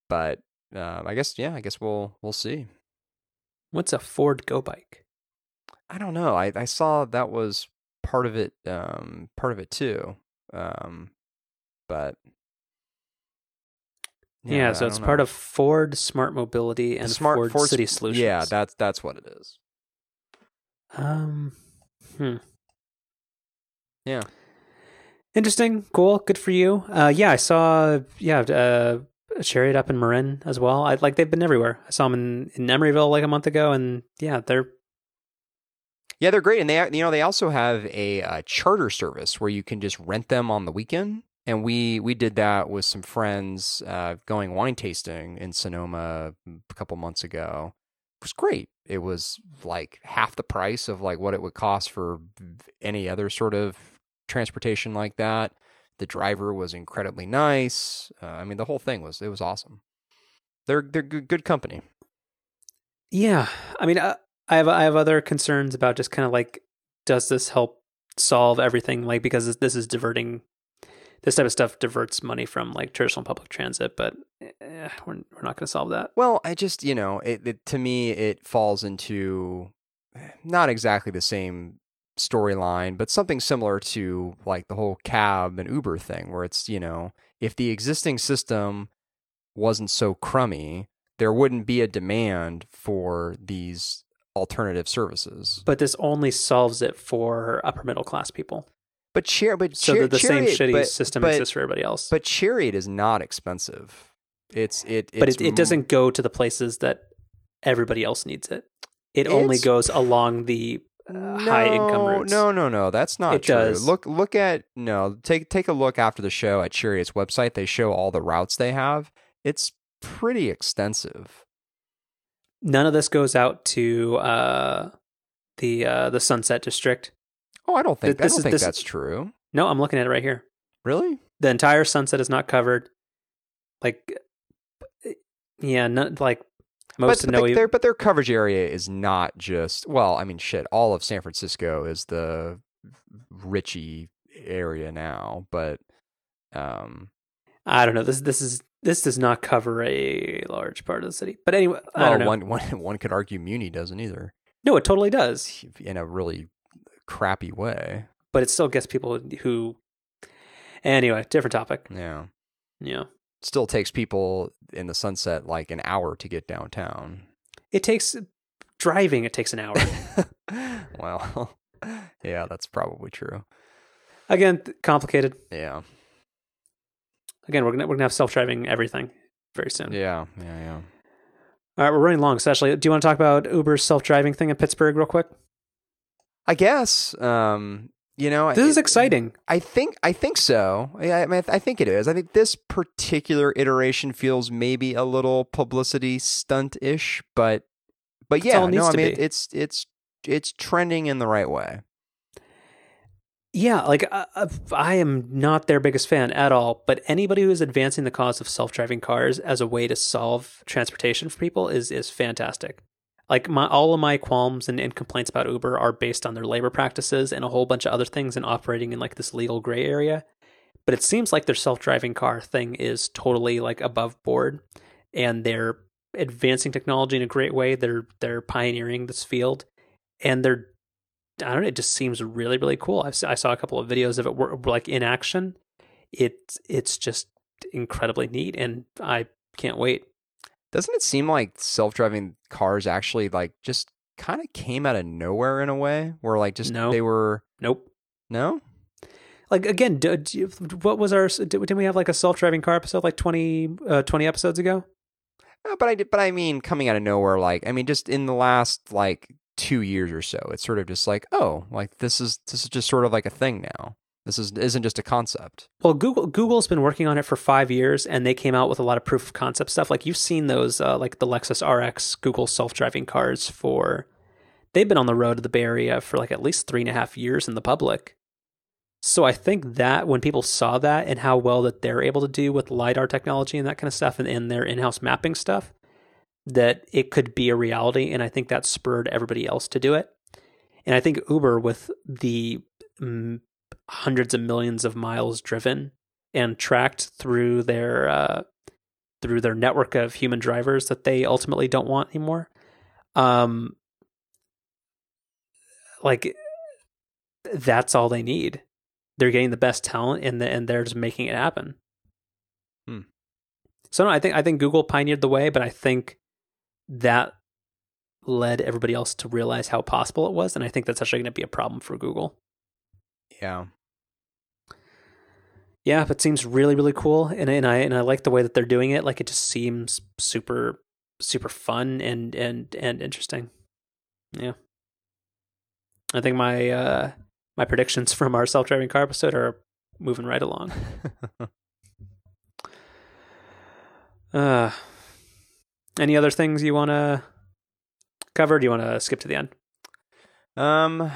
B: but uh, I guess yeah, I guess we'll we'll see.
A: What's a Ford GoBike?
B: I don't know. I, I saw that was part of it um, part of it too. Um, but
A: yeah, yeah so it's know. part of Ford Smart Mobility and Smart Ford, Ford City Solutions.
B: Yeah, that's that's what it is.
A: Um, hmm.
B: Yeah.
A: Interesting. Cool. Good for you. Uh, yeah, I saw. Yeah, uh, a chariot up in Marin as well. I like they've been everywhere. I saw them in in Emeryville like a month ago, and yeah, they're
B: yeah, they're great, and they you know they also have a uh, charter service where you can just rent them on the weekend. And we we did that with some friends uh, going wine tasting in Sonoma a couple months ago. It was great. It was like half the price of like what it would cost for any other sort of transportation like that. The driver was incredibly nice. Uh, I mean, the whole thing was it was awesome. They're they're good, company.
A: Yeah, I mean, uh, I have I have other concerns about just kind of like does this help solve everything like because this is diverting this type of stuff diverts money from like traditional public transit but eh, we're, we're not going to solve that
B: well i just you know it, it, to me it falls into not exactly the same storyline but something similar to like the whole cab and uber thing where it's you know if the existing system wasn't so crummy there wouldn't be a demand for these alternative services.
A: But this only solves it for upper middle class people.
B: But Char- but
A: so
B: Char-
A: the
B: Chariot,
A: same shitty
B: but,
A: system
B: but,
A: exists for everybody else.
B: But Chariot is not expensive. It's it. It's
A: but it, it doesn't go to the places that everybody else needs it. It only goes along the uh, no, high income routes.
B: No, no, no, that's not
A: it
B: true.
A: Does.
B: Look, look at no. Take take a look after the show at Chariot's website. They show all the routes they have. It's pretty extensive.
A: None of this goes out to uh, the uh, the Sunset District.
B: Oh, I don't think this I don't is, think that's true.
A: No, I'm looking at it right here.
B: Really?
A: The entire Sunset is not covered. Like, yeah, not like most
B: but, but, their, but their coverage area is not just well. I mean, shit. All of San Francisco is the Richie area now, but um,
A: I don't know. This this is this does not cover a large part of the city. But anyway,
B: well,
A: I don't know.
B: One, [LAUGHS] one, one could argue Muni doesn't either.
A: No, it totally does.
B: In a really crappy way.
A: But it still gets people who. Anyway, different topic.
B: Yeah.
A: Yeah.
B: Still takes people in the sunset like an hour to get downtown.
A: It takes driving, it takes an hour. [LAUGHS]
B: well, [LAUGHS] yeah, that's probably true.
A: Again, complicated.
B: Yeah.
A: Again, we're gonna we're gonna have self driving everything very soon.
B: Yeah, yeah, yeah.
A: All right, we're running long. So, actually, do you want to talk about Uber's self driving thing in Pittsburgh real quick?
B: I guess. Um, you know,
A: This is exciting.
B: I think I think so. Yeah, I mean, I think it is. I think this particular iteration feels maybe a little publicity stunt ish, but but
A: That's
B: yeah, no, I mean
A: be.
B: it's it's it's trending in the right way.
A: Yeah, like uh, uh, I am not their biggest fan at all, but anybody who is advancing the cause of self-driving cars as a way to solve transportation for people is is fantastic. Like my all of my qualms and, and complaints about Uber are based on their labor practices and a whole bunch of other things and operating in like this legal gray area. But it seems like their self-driving car thing is totally like above board and they're advancing technology in a great way. They're they're pioneering this field and they're I don't know. It just seems really, really cool. Si saw a couple of videos of it were, like in action. It's it's just incredibly neat, and I can't wait.
B: Doesn't it seem like self-driving cars actually like just kind of came out of nowhere in a way, where like just
A: No.
B: they were
A: Nope.
B: no?
A: Like again, do, do what was our? Did, didn't we have like a self-driving car episode like 20, uh, 20 episodes ago?
B: Uh, but I but I mean coming out of nowhere like I mean just in the last like 2 years or so. It's sort of just like, oh, like this is this is just sort of like a thing now. This is isn't just a concept.
A: Well, Google Google's been working on it for five years, and they came out with a lot of proof of concept stuff. Like you've seen those, uh, like the Lexus RX Google self-driving cars for. They've been on the road to the Bay Area for like at least three and a half years in the public. So I think that when people saw that and how well that they're able to do with lidar technology and that kind of stuff, and, and their in-house mapping stuff, that it could be a reality, and I think that spurred everybody else to do it. And I think Uber, with the mm, hundreds of millions of miles driven and tracked through their uh, through their network of human drivers that they ultimately don't want anymore. Um, like that's all they need. They're getting the best talent, and the, and they're just making it happen.
B: Hmm.
A: So no, I think I think Google pioneered the way, but I think that led everybody else to realize how possible it was, and I think that's actually going to be a problem for Google.
B: Yeah.
A: Yeah, but it seems really really cool, and and I and I like the way that they're doing it. Like it just seems super super fun and and and interesting. Yeah, I think my uh my predictions from our self driving car episode are moving right along. [LAUGHS] Uh, any other things you want to cover? Do you want to skip to the end?
B: Um,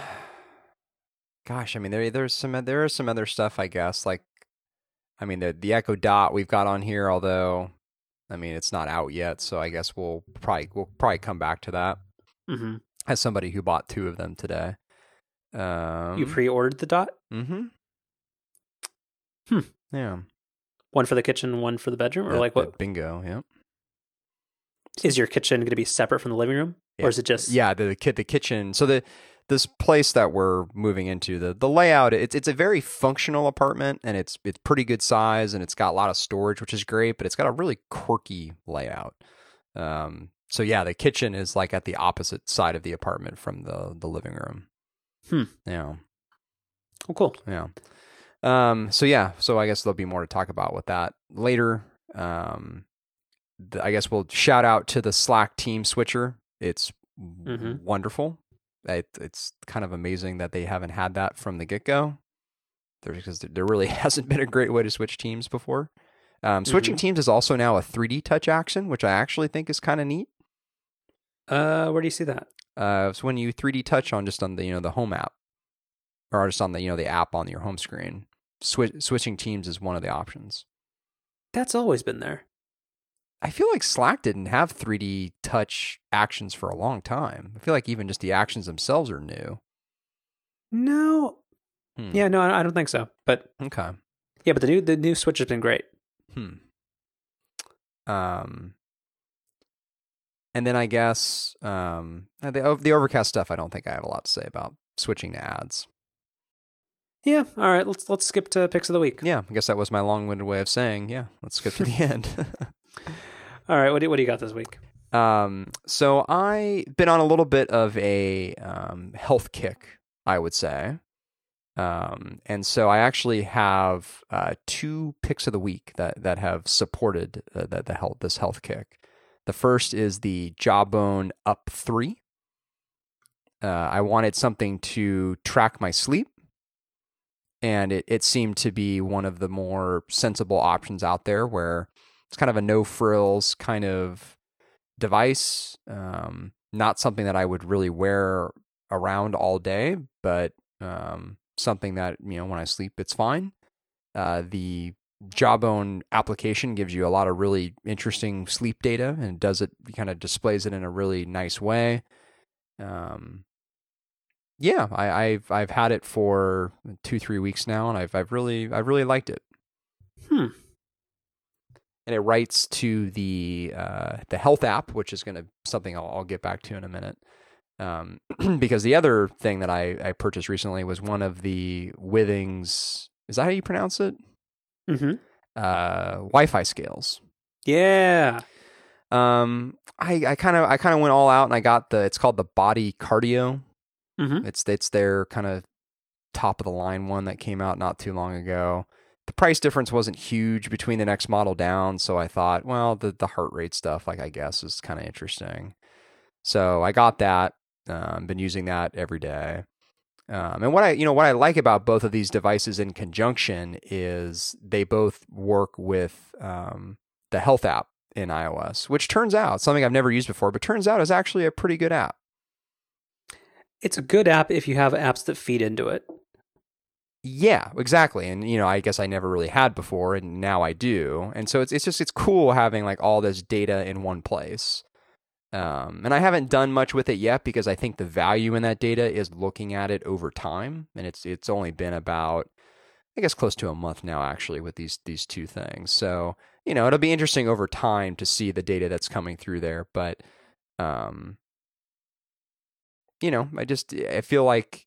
B: gosh, I mean, there there's some there is some other stuff, I guess. Like, I mean, the the Echo Dot we've got on here, although, I mean, it's not out yet, so I guess we'll probably we'll probably come back to that.
A: Mm-hmm.
B: As somebody who bought two of them today, um,
A: you pre-ordered the dot,
B: mm-hmm.
A: Hmm.
B: Yeah.
A: one for the kitchen, one for the bedroom, or like what
B: Bingo. Yeah.
A: is your kitchen going to be separate from the living room,
B: Yeah.
A: or is it just
B: Yeah, the kit the kitchen. So the this place that we're moving into, the the layout, it's it's a very functional apartment and it's it's pretty good size and it's got a lot of storage, which is great, but it's got a really quirky layout. Um so yeah, the kitchen is like at the opposite side of the apartment from the the living room.
A: Hmm.
B: Yeah.
A: Oh, cool.
B: Yeah. Um, so yeah, so I guess there'll be more to talk about with that later. Um, I guess we'll shout out to the Slack team switcher. It's
A: Mhm.
B: wonderful. It, it's kind of amazing that they haven't had that from the get go. Because there really [LAUGHS] hasn't been a great way to switch teams before. Um, switching teams is also now a 3D touch action, which I actually think is kind of neat.
A: Uh, where do you see that?
B: Uh, it's when you 3D touch on just on the you know the home app, or just on the you know the app on your home screen. Swi- switching teams is one of the options.
A: That's always been there.
B: I feel like Slack didn't have 3D touch actions for a long time. I feel like even just the actions themselves are new.
A: No,
B: Hmm.
A: yeah, no, I don't think so. But
B: Okay.
A: yeah, but the new the new Switch has been great.
B: Hmm. Um. And then I guess um the the overcast stuff. I don't think I have a lot to say about switching to ads.
A: Yeah. All right. Let's let's skip to picks of the week.
B: Yeah, I guess that was my long-winded way of saying. Yeah, let's skip to the [LAUGHS] end. [LAUGHS]
A: All right. What do what do you got this week?
B: Um, so I've been on a little bit of a um, health kick, I would say. Um, and so I actually have uh, two picks of the week that that have supported uh, the, the health this health kick. The first is the Jawbone Up Three. uh, I wanted something to track my sleep, and it, it seemed to be one of the more sensible options out there where it's kind of a no frills kind of device. Um, not something that I would really wear around all day, but um, something that, you know, when I sleep, it's fine. Uh, the Jawbone application gives you a lot of really interesting sleep data and does it kind of displays it in a really nice way. Um, yeah, I, have I've had it for two three weeks now, and I've I've really I've really liked it.
A: Hmm.
B: And it writes to the uh, the health app, which is going to something I'll, I'll, get back to in a minute. Um, [CLEARS THROAT] because the other thing that I, I purchased recently was one of the Withings. Is that how you pronounce it?
A: Mm-hmm.
B: Uh, Wi-Fi scales.
A: Yeah.
B: Um, I kind of I kind of went all out and I got the it's called the Body Cardio
A: Mm-hmm.
B: It's it's their kind of top of the line one that came out not too long ago. The price difference wasn't huge between the next model down, so I thought, well, the the heart rate stuff, like I guess, is kind of interesting. So I got that. Um, been using that every day. Um, and what I, you know, what I like about both of these devices in conjunction is they both work with um, the Health app in iOS, which turns out something I've never used before, but turns out is actually a pretty good app.
A: It's a good app if you have apps that feed into it.
B: Yeah, exactly. And you know, I guess I never really had before and now I do. And so it's it's just it's cool having like all this data in one place. Um, and I haven't done much with it yet because I think the value in that data is looking at it over time. And it's it's only been about I guess close to a month now actually with these these two things. So, you know, it'll be interesting over time to see the data that's coming through there. But um you know, I just I feel like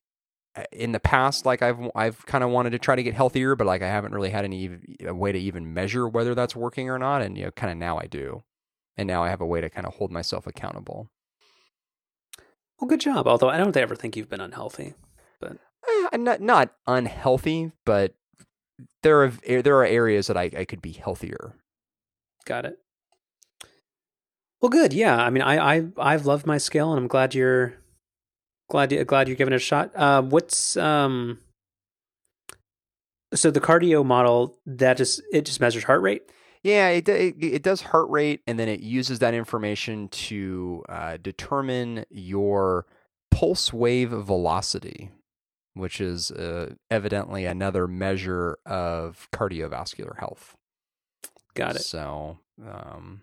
B: in the past, like I've I've kind of wanted to try to get healthier, but like I haven't really had any a way to even measure whether that's working or not. And you know, kind of now I do, and now I have a way to kind of hold myself accountable.
A: Well, good job. Although I don't ever think you've been unhealthy, but
B: eh, I'm not not unhealthy, but there are eh, there are areas that I, I could be healthier.
A: Got it. Well, good. Yeah. I mean, I I I've loved my scale, and I'm glad you're glad you, glad you're giving it a shot. Uh, what's um, so the cardio model that just it just measures heart rate.
B: Yeah, it, it, it does heart rate, and then it uses that information to uh, determine your pulse wave velocity, which is uh, evidently another measure of cardiovascular health.
A: Got it.
B: So, um,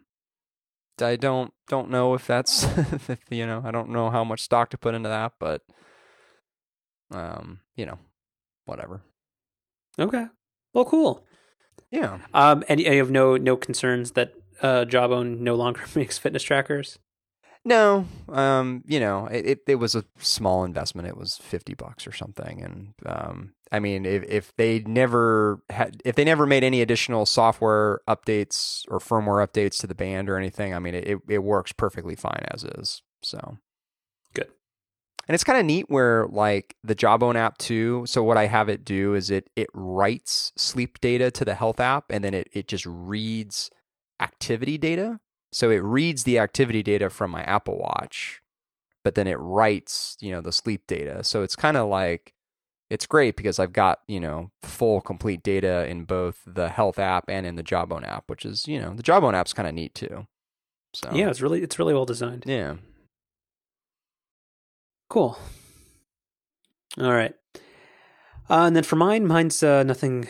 B: I don't don't know if that's [LAUGHS] if, you know I don't know how much stock to put into that, but um, you know, whatever.
A: Okay. Well, cool.
B: Yeah.
A: Um, and you have no no concerns that uh, Jawbone no longer [LAUGHS] makes fitness trackers.
B: No, um, you know, it, it, it was a small investment. It was fifty bucks or something, and um, I mean, if if they never had, if they never made any additional software updates or firmware updates to the band or anything, I mean, it it works perfectly fine as is. So
A: good.
B: And it's kind of neat where like the Jawbone app too. So what I have it do is it it writes sleep data to the health app, and then it it just reads activity data so it reads the activity data from my Apple Watch, but then it writes, you know, the sleep data. So it's kind of like it's great because I've got, you know, full complete data in both the health app and in the Jawbone app, which is, you know, the Jawbone app's kind of neat too. So
A: Yeah, it's really it's really well designed.
B: Yeah.
A: Cool. All right. Uh, and then for mine, mine's uh, nothing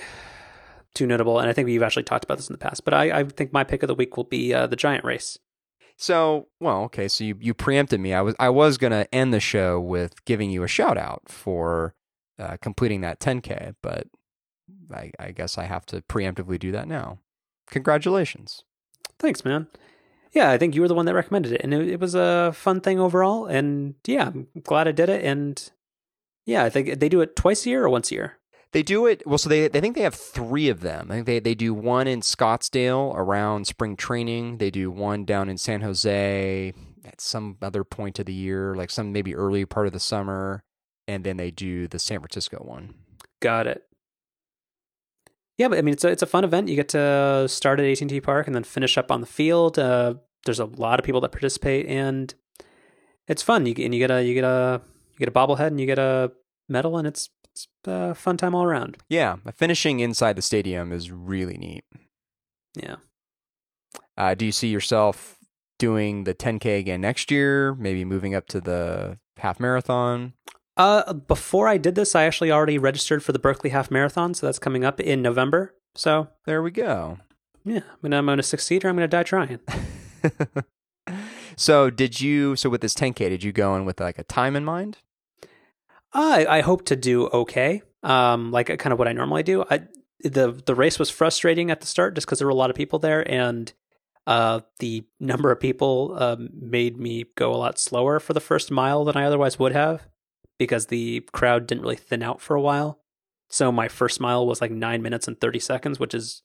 A: too notable. And I think we've actually talked about this in the past, but I, I think my pick of the week will be uh, the giant race.
B: So, well, okay, so you, you preempted me. I was I was gonna end the show with giving you a shout out for uh, completing that 10k, but I, I guess I have to preemptively do that now. Congratulations!
A: Thanks, man. Yeah, I think you were the one that recommended it, and it, it was a fun thing overall. And yeah, I'm glad I did it. And yeah, I think they do it twice a year or once a year.
B: They do it well. So they they think they have three of them. I think they they do one in Scottsdale around spring training. They do one down in San Jose at some other point of the year, like some maybe early part of the summer, and then they do the San Francisco one.
A: Got it. Yeah, but I mean, it's a it's a fun event. You get to start at AT and T Park and then finish up on the field. Uh, there's a lot of people that participate, and it's fun. You and you get a you get a You get a bobblehead and you get a medal, and it's it's a fun time all around.
B: Yeah, finishing inside the stadium is really neat.
A: Yeah.
B: Uh, do you see yourself doing the 10K again next year? Maybe moving up to the half marathon?
A: Uh, before I did this, I actually already registered for the Berkeley Half Marathon, so that's coming up in November. So
B: there we go.
A: Yeah, I mean, I'm going to succeed or I'm going to die trying. [LAUGHS]
B: so did you? So with this 10K, did you go in with like a time in mind?
A: I I hope to do okay. Um, like kind of what I normally do. I the the race was frustrating at the start just because there were a lot of people there, and uh, the number of people um, made me go a lot slower for the first mile than I otherwise would have because the crowd didn't really thin out for a while. So my first mile was like nine minutes and thirty seconds, which is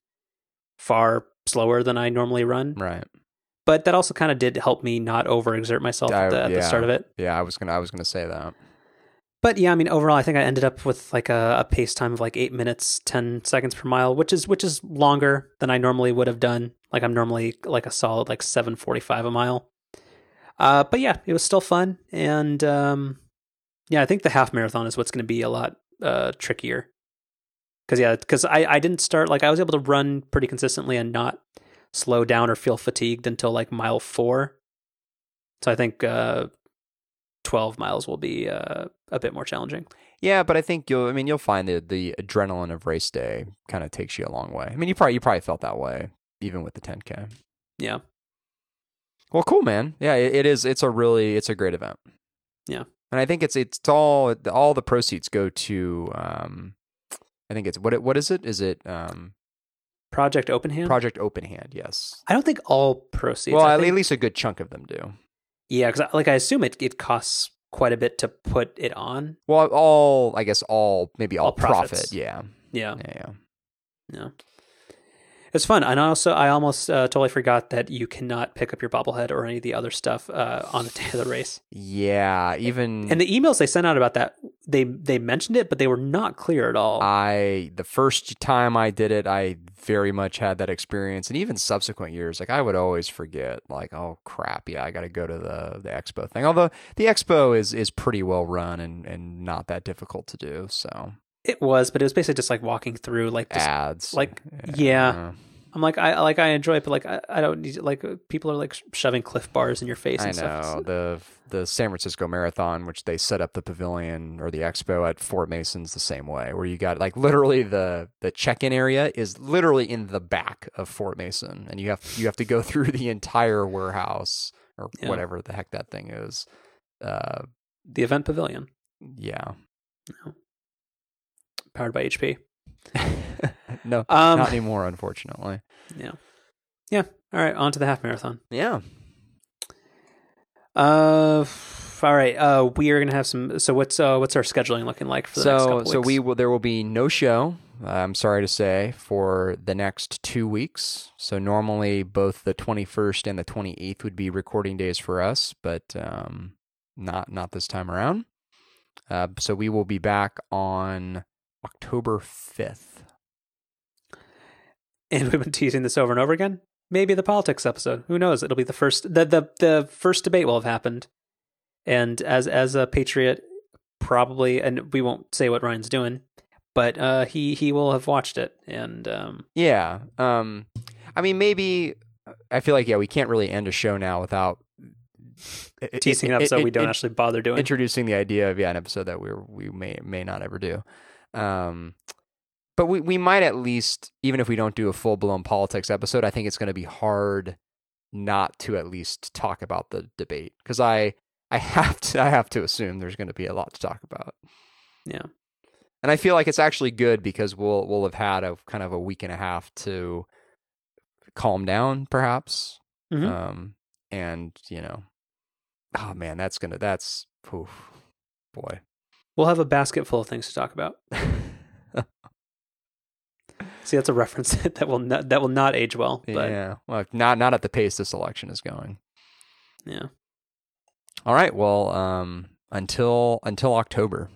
A: far slower than I normally run.
B: Right.
A: But that also kind of did help me not overexert myself
B: I-
A: at, the, at
B: yeah.
A: the start of it.
B: Yeah, I was gonna I was gonna say that.
A: But yeah, I mean, overall, I think I ended up with like a, a pace time of like eight minutes, ten seconds per mile, which is which is longer than I normally would have done. Like I'm normally like a solid like seven forty five a mile. Uh, but yeah, it was still fun, and um, yeah, I think the half marathon is what's going to be a lot uh, trickier. Because yeah, because I I didn't start like I was able to run pretty consistently and not slow down or feel fatigued until like mile four. So I think uh, twelve miles will be uh, a bit more challenging.
B: Yeah, but I think you'll. I mean, you'll find that the adrenaline of race day kind of takes you a long way. I mean, you probably you probably felt that way even with the 10k.
A: Yeah.
B: Well, cool, man. Yeah, it, it is. It's a really, it's a great event.
A: Yeah.
B: and I think it's it's all all the proceeds go to. um I think it's what it, what is it? Is it um
A: Project Open Hand.
B: Project Open Hand? Yes.
A: I don't think all proceeds.
B: well, at least a good chunk of them do.
A: Yeah, because like I assume it it costs quite a bit to put it on.
B: Well, all I guess all maybe all,
A: All
B: profit. Yeah.
A: Yeah,
B: Yeah. yeah.
A: It's fun, and also I almost uh, totally forgot that you cannot pick up your bobblehead or any of the other stuff uh, on the [LAUGHS] day of the race.
B: Yeah. Even
A: And the emails they sent out about that, they they mentioned it, but they were not clear at all.
B: I the first time I did it, I very much had that experience, and even subsequent years, like I would always forget, like, oh crap, yeah, I got to go to the the expo thing. Although the expo is is pretty well run and and not that difficult to do. So
A: it was, but it was basically just like walking through, like just,
B: ads,
A: like, yeah. I'm like I like I enjoy it, but like I, I don't need like people are like shoving Clif Bars in your face
B: I
A: and stuff.
B: know the the San Francisco Marathon, which they set up the pavilion or the expo at Fort Mason's the same way, where you got like literally the the check in area is literally in the back of Fort Mason, and you have you have to go [LAUGHS] through the entire warehouse or
A: Yeah.
B: whatever the heck that thing is. Uh,
A: The event pavilion,
B: yeah,
A: powered by HP. [LAUGHS]
B: no,
A: Um,
B: not anymore, unfortunately.
A: yeah, yeah. All right, on to the half marathon.
B: Yeah,
A: Uh, all right. Uh, we are gonna have some. So what's uh what's our scheduling looking like for the next
B: so
A: couple
B: so
A: weeks?
B: we will there will be no show uh, i'm sorry to say for the next two weeks so normally both the 21st and the 28th would be recording days for us but um not not this time around uh, so we will be back on october 5th
A: and we've been teasing this over and over again. Maybe the politics episode. Who knows? It'll be the first. the the The first debate will have happened, and as as a patriot, probably, and we won't say what Ryan's doing, but uh, he he will have watched it, and um,
B: yeah um i mean maybe i feel like yeah we can't really end a show now without
A: teasing it up so we don't actually bother doing.
B: introducing the idea of yeah an episode that we we may may not ever do um but we we might at least even if we don't do a full blown politics episode i think it's going to be hard not to at least talk about the debate because i i [LAUGHS] have to i have to assume there's going to be a lot to talk about
A: Yeah.
B: and i feel like it's actually good because we'll we'll have had a kind of a week and a half to calm down perhaps
A: Mhm.
B: um and you know oh man that's gonna that's oof, boy
A: We'll have a basket full of things to talk about. [LAUGHS] See, that's a reference [LAUGHS] that will not that will not age well. But yeah,
B: well not not at the pace this election is going Yeah. all right well um until until october